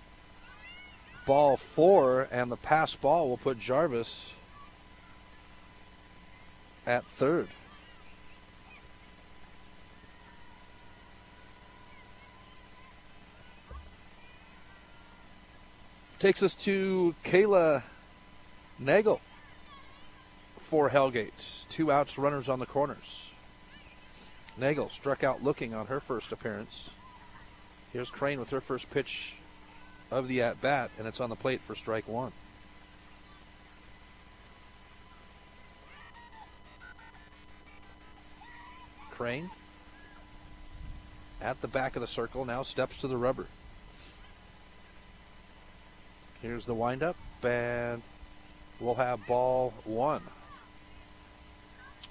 ball four, and the pass ball will put Jarvis at third. Takes us to Kayla Nagel for Hellgate. Two outs, runners on the corners. Nagel struck out looking on her first appearance. Here's Crane with her first pitch of the at bat, and it's on the plate for strike one. Crane at the back of the circle now steps to the rubber. Here's the windup, and we'll have ball one.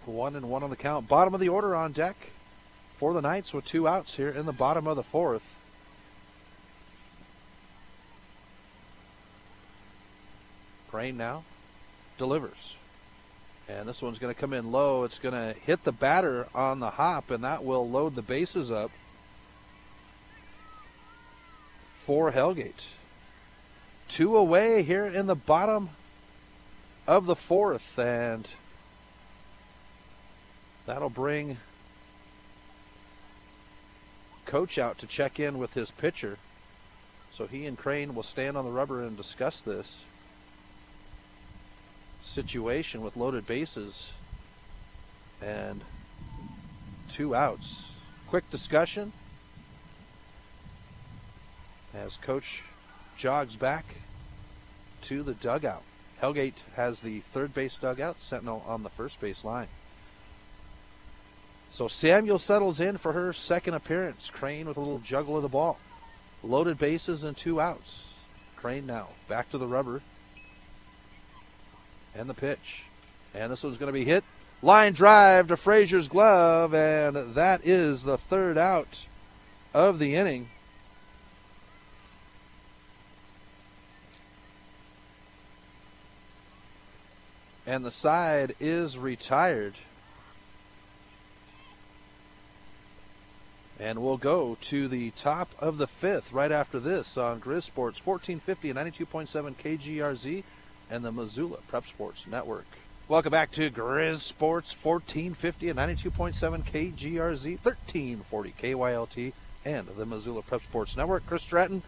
One and one on the count. Bottom of the order on deck for the Knights with two outs here in the bottom of the fourth. Crane now delivers. And this one's going to come in low. It's going to hit the batter on the hop, and that will load the bases up for Hellgate. Two away here in the bottom of the fourth, and that'll bring coach out to check in with his pitcher. So he and Crane will stand on the rubber and discuss this situation with loaded bases and two outs. Quick discussion as coach jogs back to the dugout. Hellgate has the third base dugout, Sentinel on the first base line. So Samuel settles in for her second appearance. Crane with a little juggle of the ball. Loaded bases and two outs. Crane now back to the rubber. And the pitch. And this one's going to be hit. Line drive to Frazier's glove, and that is the third out of the inning. And the side is retired. And we'll go to the top of the fifth right after this on Grizz Sports 1450 and 92.7 KGRZ and the Missoula Prep Sports Network. Welcome back to Grizz Sports 1450 and 92.7 KGRZ, 1340 KYLT, and the Missoula Prep Sports Network. Chris Stratton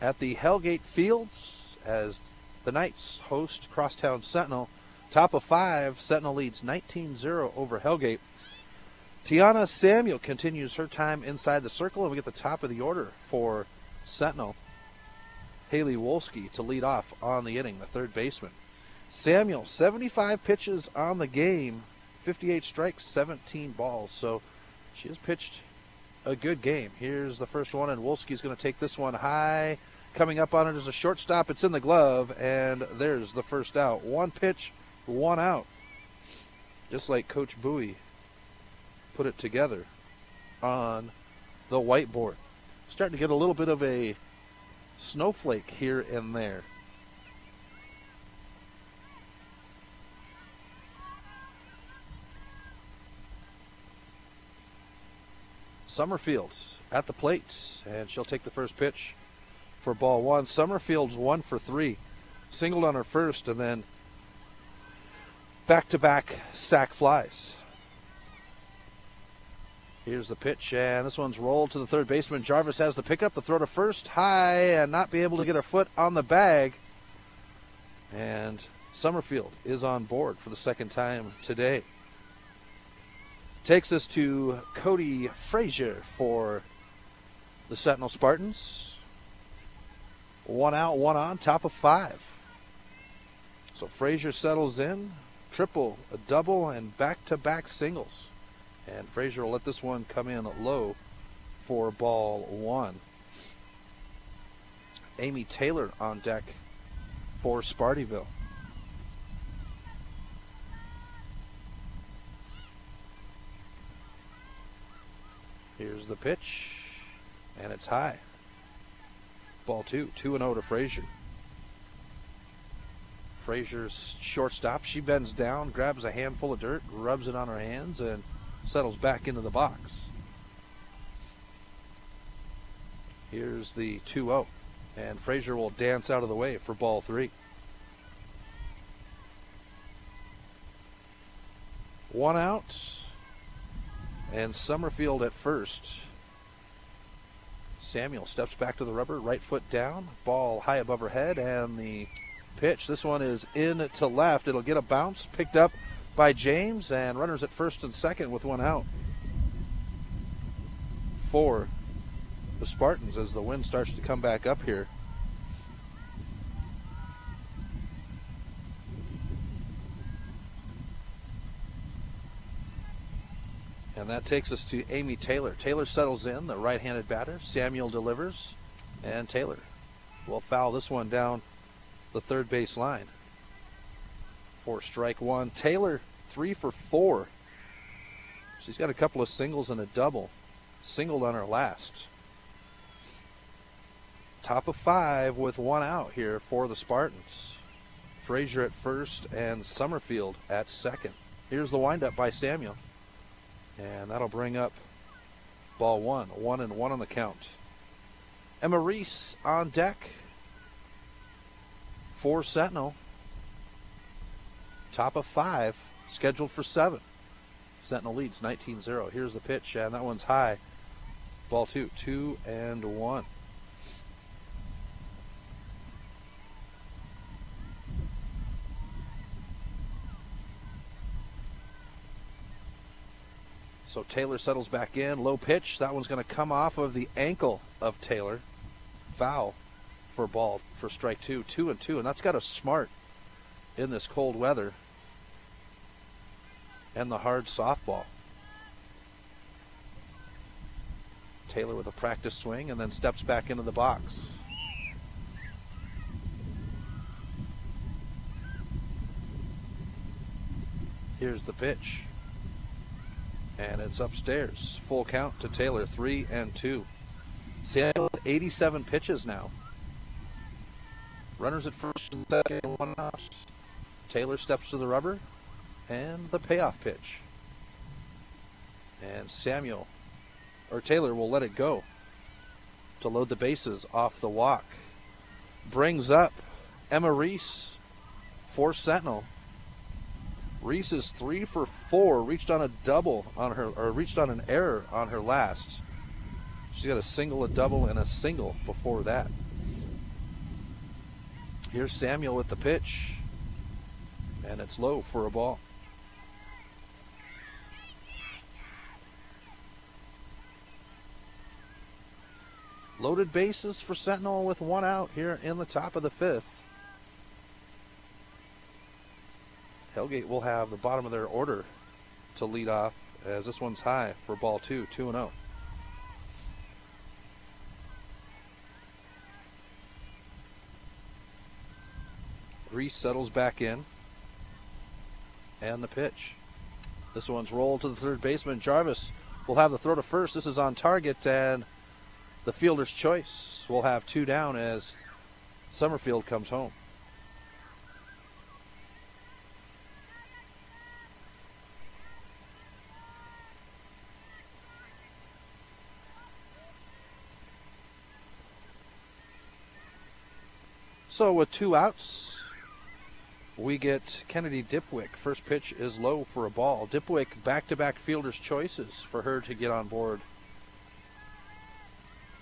at the Hellgate Fields as the Knights host Crosstown Sentinel. Top of five, Sentinel leads 19 0 over Hellgate. Tiana Samuel continues her time inside the circle, and we get the top of the order for Sentinel. Haley Wolski to lead off on the inning, the third baseman. Samuel, 75 pitches on the game, 58 strikes, 17 balls. So she has pitched a good game. Here's the first one, and Wolski's going to take this one high. Coming up on it is a shortstop. It's in the glove, and there's the first out. One pitch, one out. Just like Coach Bowie put it together on the whiteboard. Starting to get a little bit of a snowflake here and there. Summerfield at the plate, and she'll take the first pitch for ball one. Summerfield's one for three, singled on her first, and then back to back sac flies. Here's the pitch, and this one's rolled to the third baseman. Jarvis has the pickup, the throw to first, high, and not be able to get a foot on the bag. And Summerfield is on board for the second time today. Takes us to Cody Frazier for the Sentinel Spartans. One out, one on, top of five. So Frazier settles in, triple, a double, and back to back singles. And Frazier will let this one come in low for ball one. Amy Taylor on deck for Spartyville. Here's the pitch, and it's high. Ball two, 2 and 0 to Frazier. Frazier's shortstop. She bends down, grabs a handful of dirt, rubs it on her hands, and settles back into the box. Here's the 2 0. And Frazier will dance out of the way for ball three. One out. And Summerfield at first. Samuel steps back to the rubber, right foot down, ball high above her head, and the pitch. This one is in to left. It'll get a bounce, picked up by James, and runners at first and second with one out for the Spartans as the wind starts to come back up here. And that takes us to Amy Taylor. Taylor settles in, the right handed batter. Samuel delivers, and Taylor will foul this one down the third base line for strike one. Taylor, three for four. She's got a couple of singles and a double. Singled on her last. Top of five with one out here for the Spartans. Frazier at first and Summerfield at second. Here's the windup by Samuel. And that'll bring up ball one. One and one on the count. Emma Reese on deck for Sentinel. Top of five, scheduled for seven. Sentinel leads 19 0. Here's the pitch, and that one's high. Ball two, two and one. So Taylor settles back in. Low pitch. That one's going to come off of the ankle of Taylor. Foul for ball for strike two. Two and two. And that's got a smart in this cold weather and the hard softball. Taylor with a practice swing and then steps back into the box. Here's the pitch. And it's upstairs. Full count to Taylor, three and two. Samuel, 87 pitches now. Runners at first and second, one out. Taylor steps to the rubber, and the payoff pitch. And Samuel, or Taylor, will let it go to load the bases off the walk. Brings up Emma Reese for Sentinel. Reese is three for four. Reached on a double on her, or reached on an error on her last. She's got a single, a double, and a single before that. Here's Samuel with the pitch, and it's low for a ball. Loaded bases for Sentinel with one out here in the top of the fifth. Hellgate will have the bottom of their order to lead off as this one's high for ball two, 2 and 0. Reese settles back in. And the pitch. This one's rolled to the third baseman. Jarvis will have the throw to first. This is on target, and the fielder's choice will have two down as Summerfield comes home. So with two outs, we get Kennedy Dipwick. First pitch is low for a ball. Dipwick back-to-back fielder's choices for her to get on board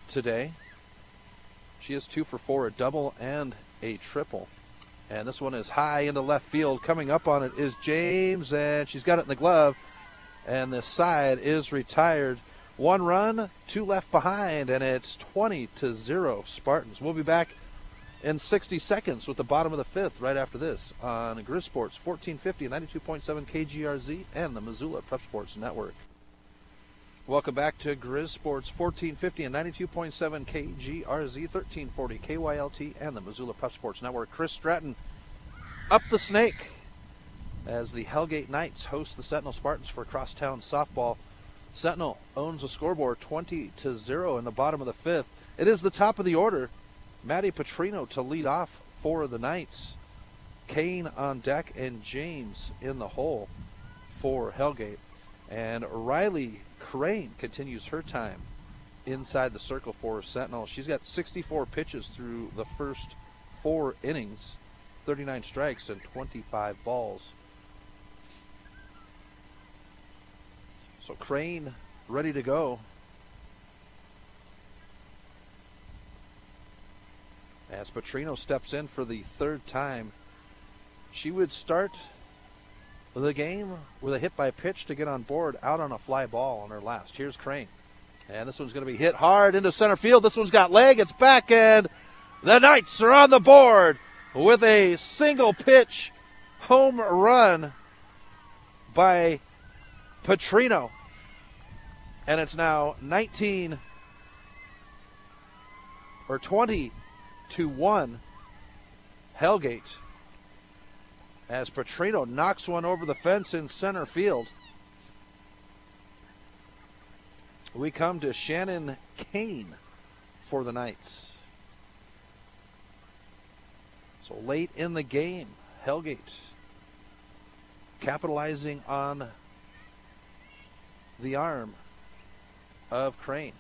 today. She is two for four, a double and a triple. And this one is high into left field. Coming up on it is James, and she's got it in the glove. And the side is retired. One run, two left behind, and it's 20 to 0 Spartans. We'll be back in 60 seconds with the bottom of the fifth right after this on Grizz Sports 1450 92.7 KGRZ and the Missoula Prep Sports Network. Welcome back to Grizz Sports 1450 and 92.7 KGRZ 1340 KYLT and the Missoula Prep Sports Network. Chris Stratton up the snake as the Hellgate Knights host the Sentinel Spartans for crosstown softball. Sentinel owns the scoreboard 20 to 0 in the bottom of the fifth. It is the top of the order Maddie Petrino to lead off for the Knights. Kane on deck and James in the hole for Hellgate. And Riley Crane continues her time inside the circle for Sentinel. She's got 64 pitches through the first four innings, 39 strikes, and 25 balls. So Crane ready to go As Petrino steps in for the third time, she would start the game with a hit by pitch to get on board out on a fly ball on her last. Here's Crane. And this one's going to be hit hard into center field. This one's got leg. It's back, and the Knights are on the board with a single pitch home run by Petrino. And it's now 19 or 20 to 1 Hellgate as Petrino knocks one over the fence in center field. We come to Shannon Kane for the Knights. So late in the game, Hellgate capitalizing on the arm of Crane.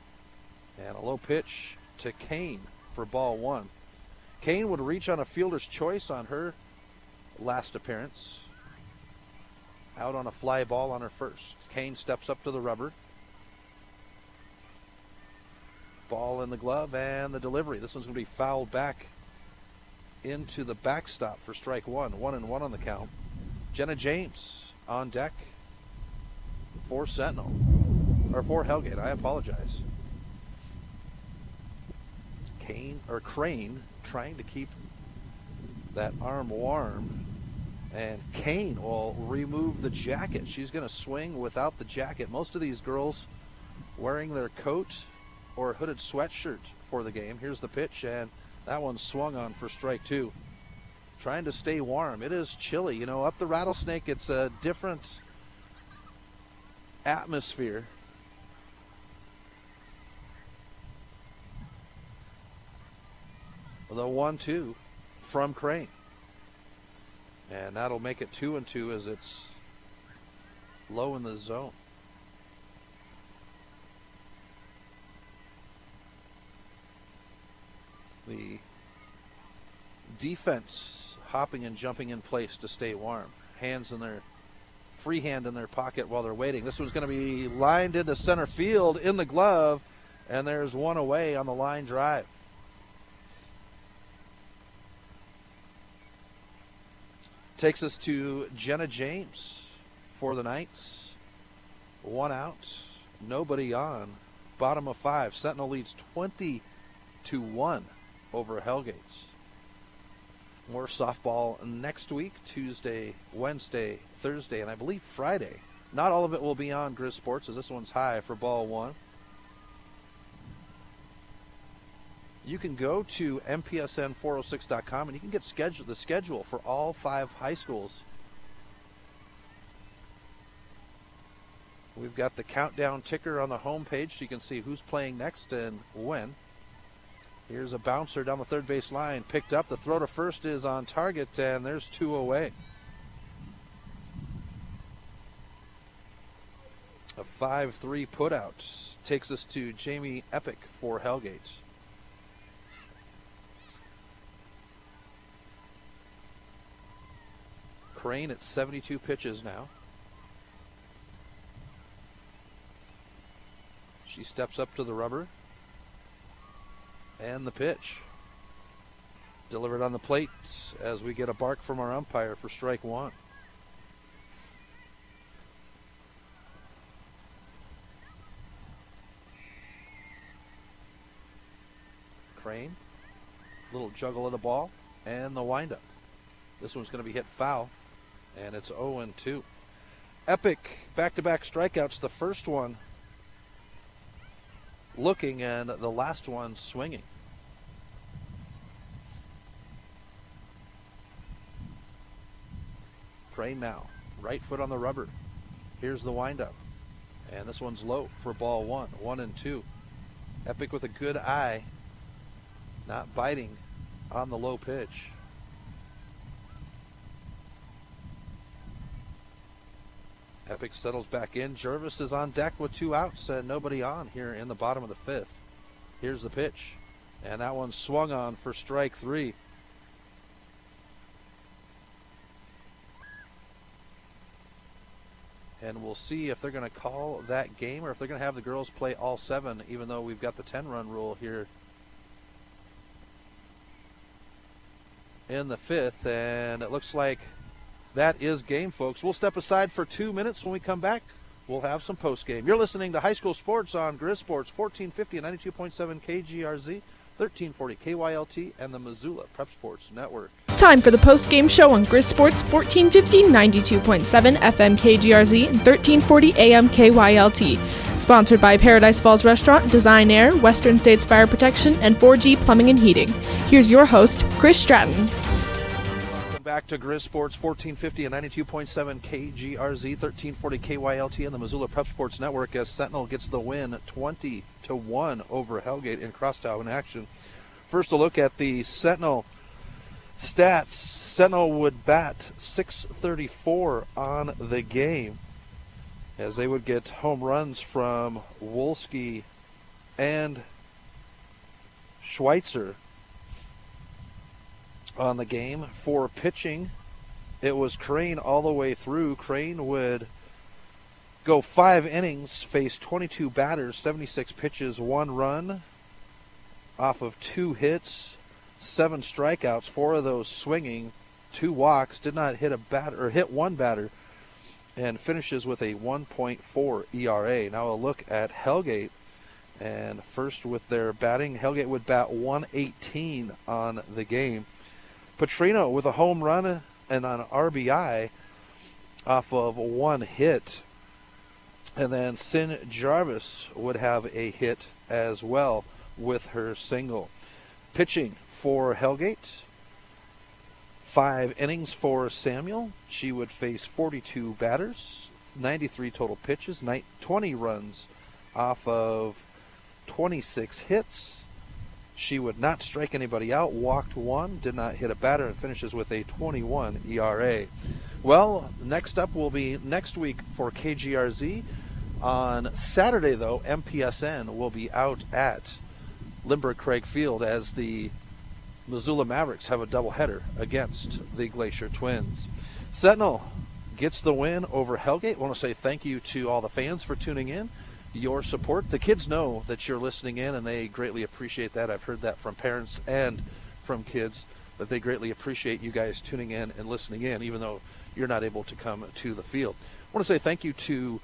And a low pitch to Kane for ball one. Kane would reach on a fielder's choice on her last appearance. Out on a fly ball on her first. Kane steps up to the rubber. Ball in the glove and the delivery. This one's going to be fouled back into the backstop for strike one. One and one on the count. Jenna James on deck for Sentinel. Or for Hellgate. I apologize. Kane or Crane trying to keep that arm warm. And Kane will remove the jacket. She's going to swing without the jacket. Most of these girls wearing their coat or hooded sweatshirt for the game. Here's the pitch, and that one swung on for strike two. Trying to stay warm. It is chilly. You know, up the rattlesnake, it's a different atmosphere. The one two from Crane. And that'll make it two and two as it's low in the zone. The defense hopping and jumping in place to stay warm. Hands in their free hand in their pocket while they're waiting. This one's going to be lined into center field in the glove, and there's one away on the line drive. Takes us to Jenna James for the Knights. One out, nobody on. Bottom of five. Sentinel leads 20 to 1 over Hellgates. More softball next week, Tuesday, Wednesday, Thursday, and I believe Friday. Not all of it will be on Grizz Sports, as this one's high for ball one. You can go to mpsn406.com and you can get schedule, the schedule for all five high schools. We've got the countdown ticker on the home page so you can see who's playing next and when. Here's a bouncer down the third base line. Picked up. The throw to first is on target, and there's two away. A 5 3 putout takes us to Jamie Epic for Hellgate. Crane at 72 pitches now. She steps up to the rubber and the pitch. Delivered on the plate as we get a bark from our umpire for strike one. Crane, little juggle of the ball, and the windup. This one's going to be hit foul, and it's 0 2. Epic back to back strikeouts. The first one looking and the last one swinging. Crane now. Right foot on the rubber. Here's the windup. And this one's low for ball one. One and two. Epic with a good eye. Not biting on the low pitch. Epic settles back in. Jarvis is on deck with two outs and nobody on here in the bottom of the fifth. Here's the pitch. And that one swung on for strike three. And we'll see if they're going to call that game or if they're going to have the girls play all seven, even though we've got the 10 run rule here in the fifth. And it looks like that is game, folks. We'll step aside for two minutes. When we come back, we'll have some post game. You're listening to High School Sports on Grizz Sports 1450 and 92.7 KGRZ. 1340 KYLT and the Missoula Prep Sports Network. Time for the post game show on Grizz Sports 1450 92.7 FM KGRZ and 1340 AM KYLT. Sponsored by Paradise Falls Restaurant, Design Air, Western States Fire Protection, and 4G Plumbing and Heating. Here's your host, Chris Stratton back to Grizz Sports 1450 and 92.7 KGRZ 1340 KYLT and the Missoula Prep Sports Network as Sentinel gets the win 20 to 1 over Hellgate in crosstown in action. First a look at the Sentinel stats. Sentinel would bat 634 on the game as they would get home runs from Wolski and Schweitzer on the game. For pitching, it was Crane all the way through. Crane would go five innings, face 22 batters, 76 pitches, one run off of two hits, seven strikeouts, four of those swinging, two walks, did not hit a batter or hit one batter, and finishes with a 1.4 ERA. Now a look at Hellgate. And first with their batting, Hellgate would bat 118 on the game. Petrino with a home run and an RBI off of one hit. And then Sin Jarvis would have a hit as well with her single. Pitching for Hellgate, five innings for Samuel. She would face 42 batters, 93 total pitches, 20 runs off of 26 hits. She would not strike anybody out, walked one, did not hit a batter, and finishes with a 21 ERA. Well, next up will be next week for KGRZ. On Saturday, though, MPSN will be out at Lindborg-Cregg Field as the Missoula Mavericks have a doubleheader against the Glacier Twins. Sentinel gets the win over Hellgate. I want to say thank you to all the fans for tuning in, your support. The kids know that you're listening in, and they greatly appreciate that. I've heard that from parents and from kids that they greatly appreciate you guys tuning in and listening in, even though you're not able to come to the field. I want to say thank you to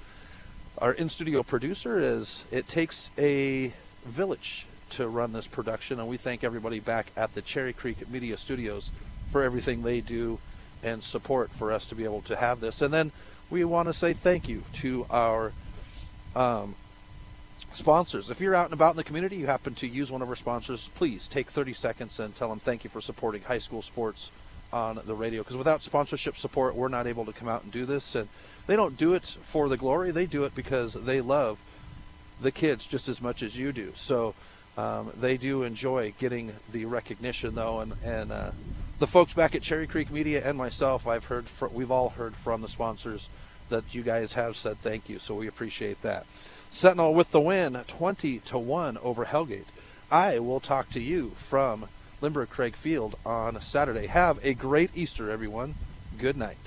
our in studio producer, as it takes a village to run this production, and we thank everybody back at the Cherry Creek Media Studios for everything they do and support for us to be able to have this. And then we want to say thank you to our um, sponsors. If you're out and about in the community, you happen to use one of our sponsors, please take 30 seconds and tell them thank you for supporting high school sports on the radio. Because without sponsorship support, we're not able to come out and do this. And they don't do it for the glory; they do it because they love the kids just as much as you do. So um, they do enjoy getting the recognition, though, and and uh, the folks back at Cherry Creek Media and myself, I've heard, fr- we've all heard from the sponsors that you guys have said thank you, so we appreciate that. Sentinel with the win, 20 to one over Hellgate. I will talk to you from Lindborg-Cregg Field on Saturday. Have a great Easter, everyone. Good night.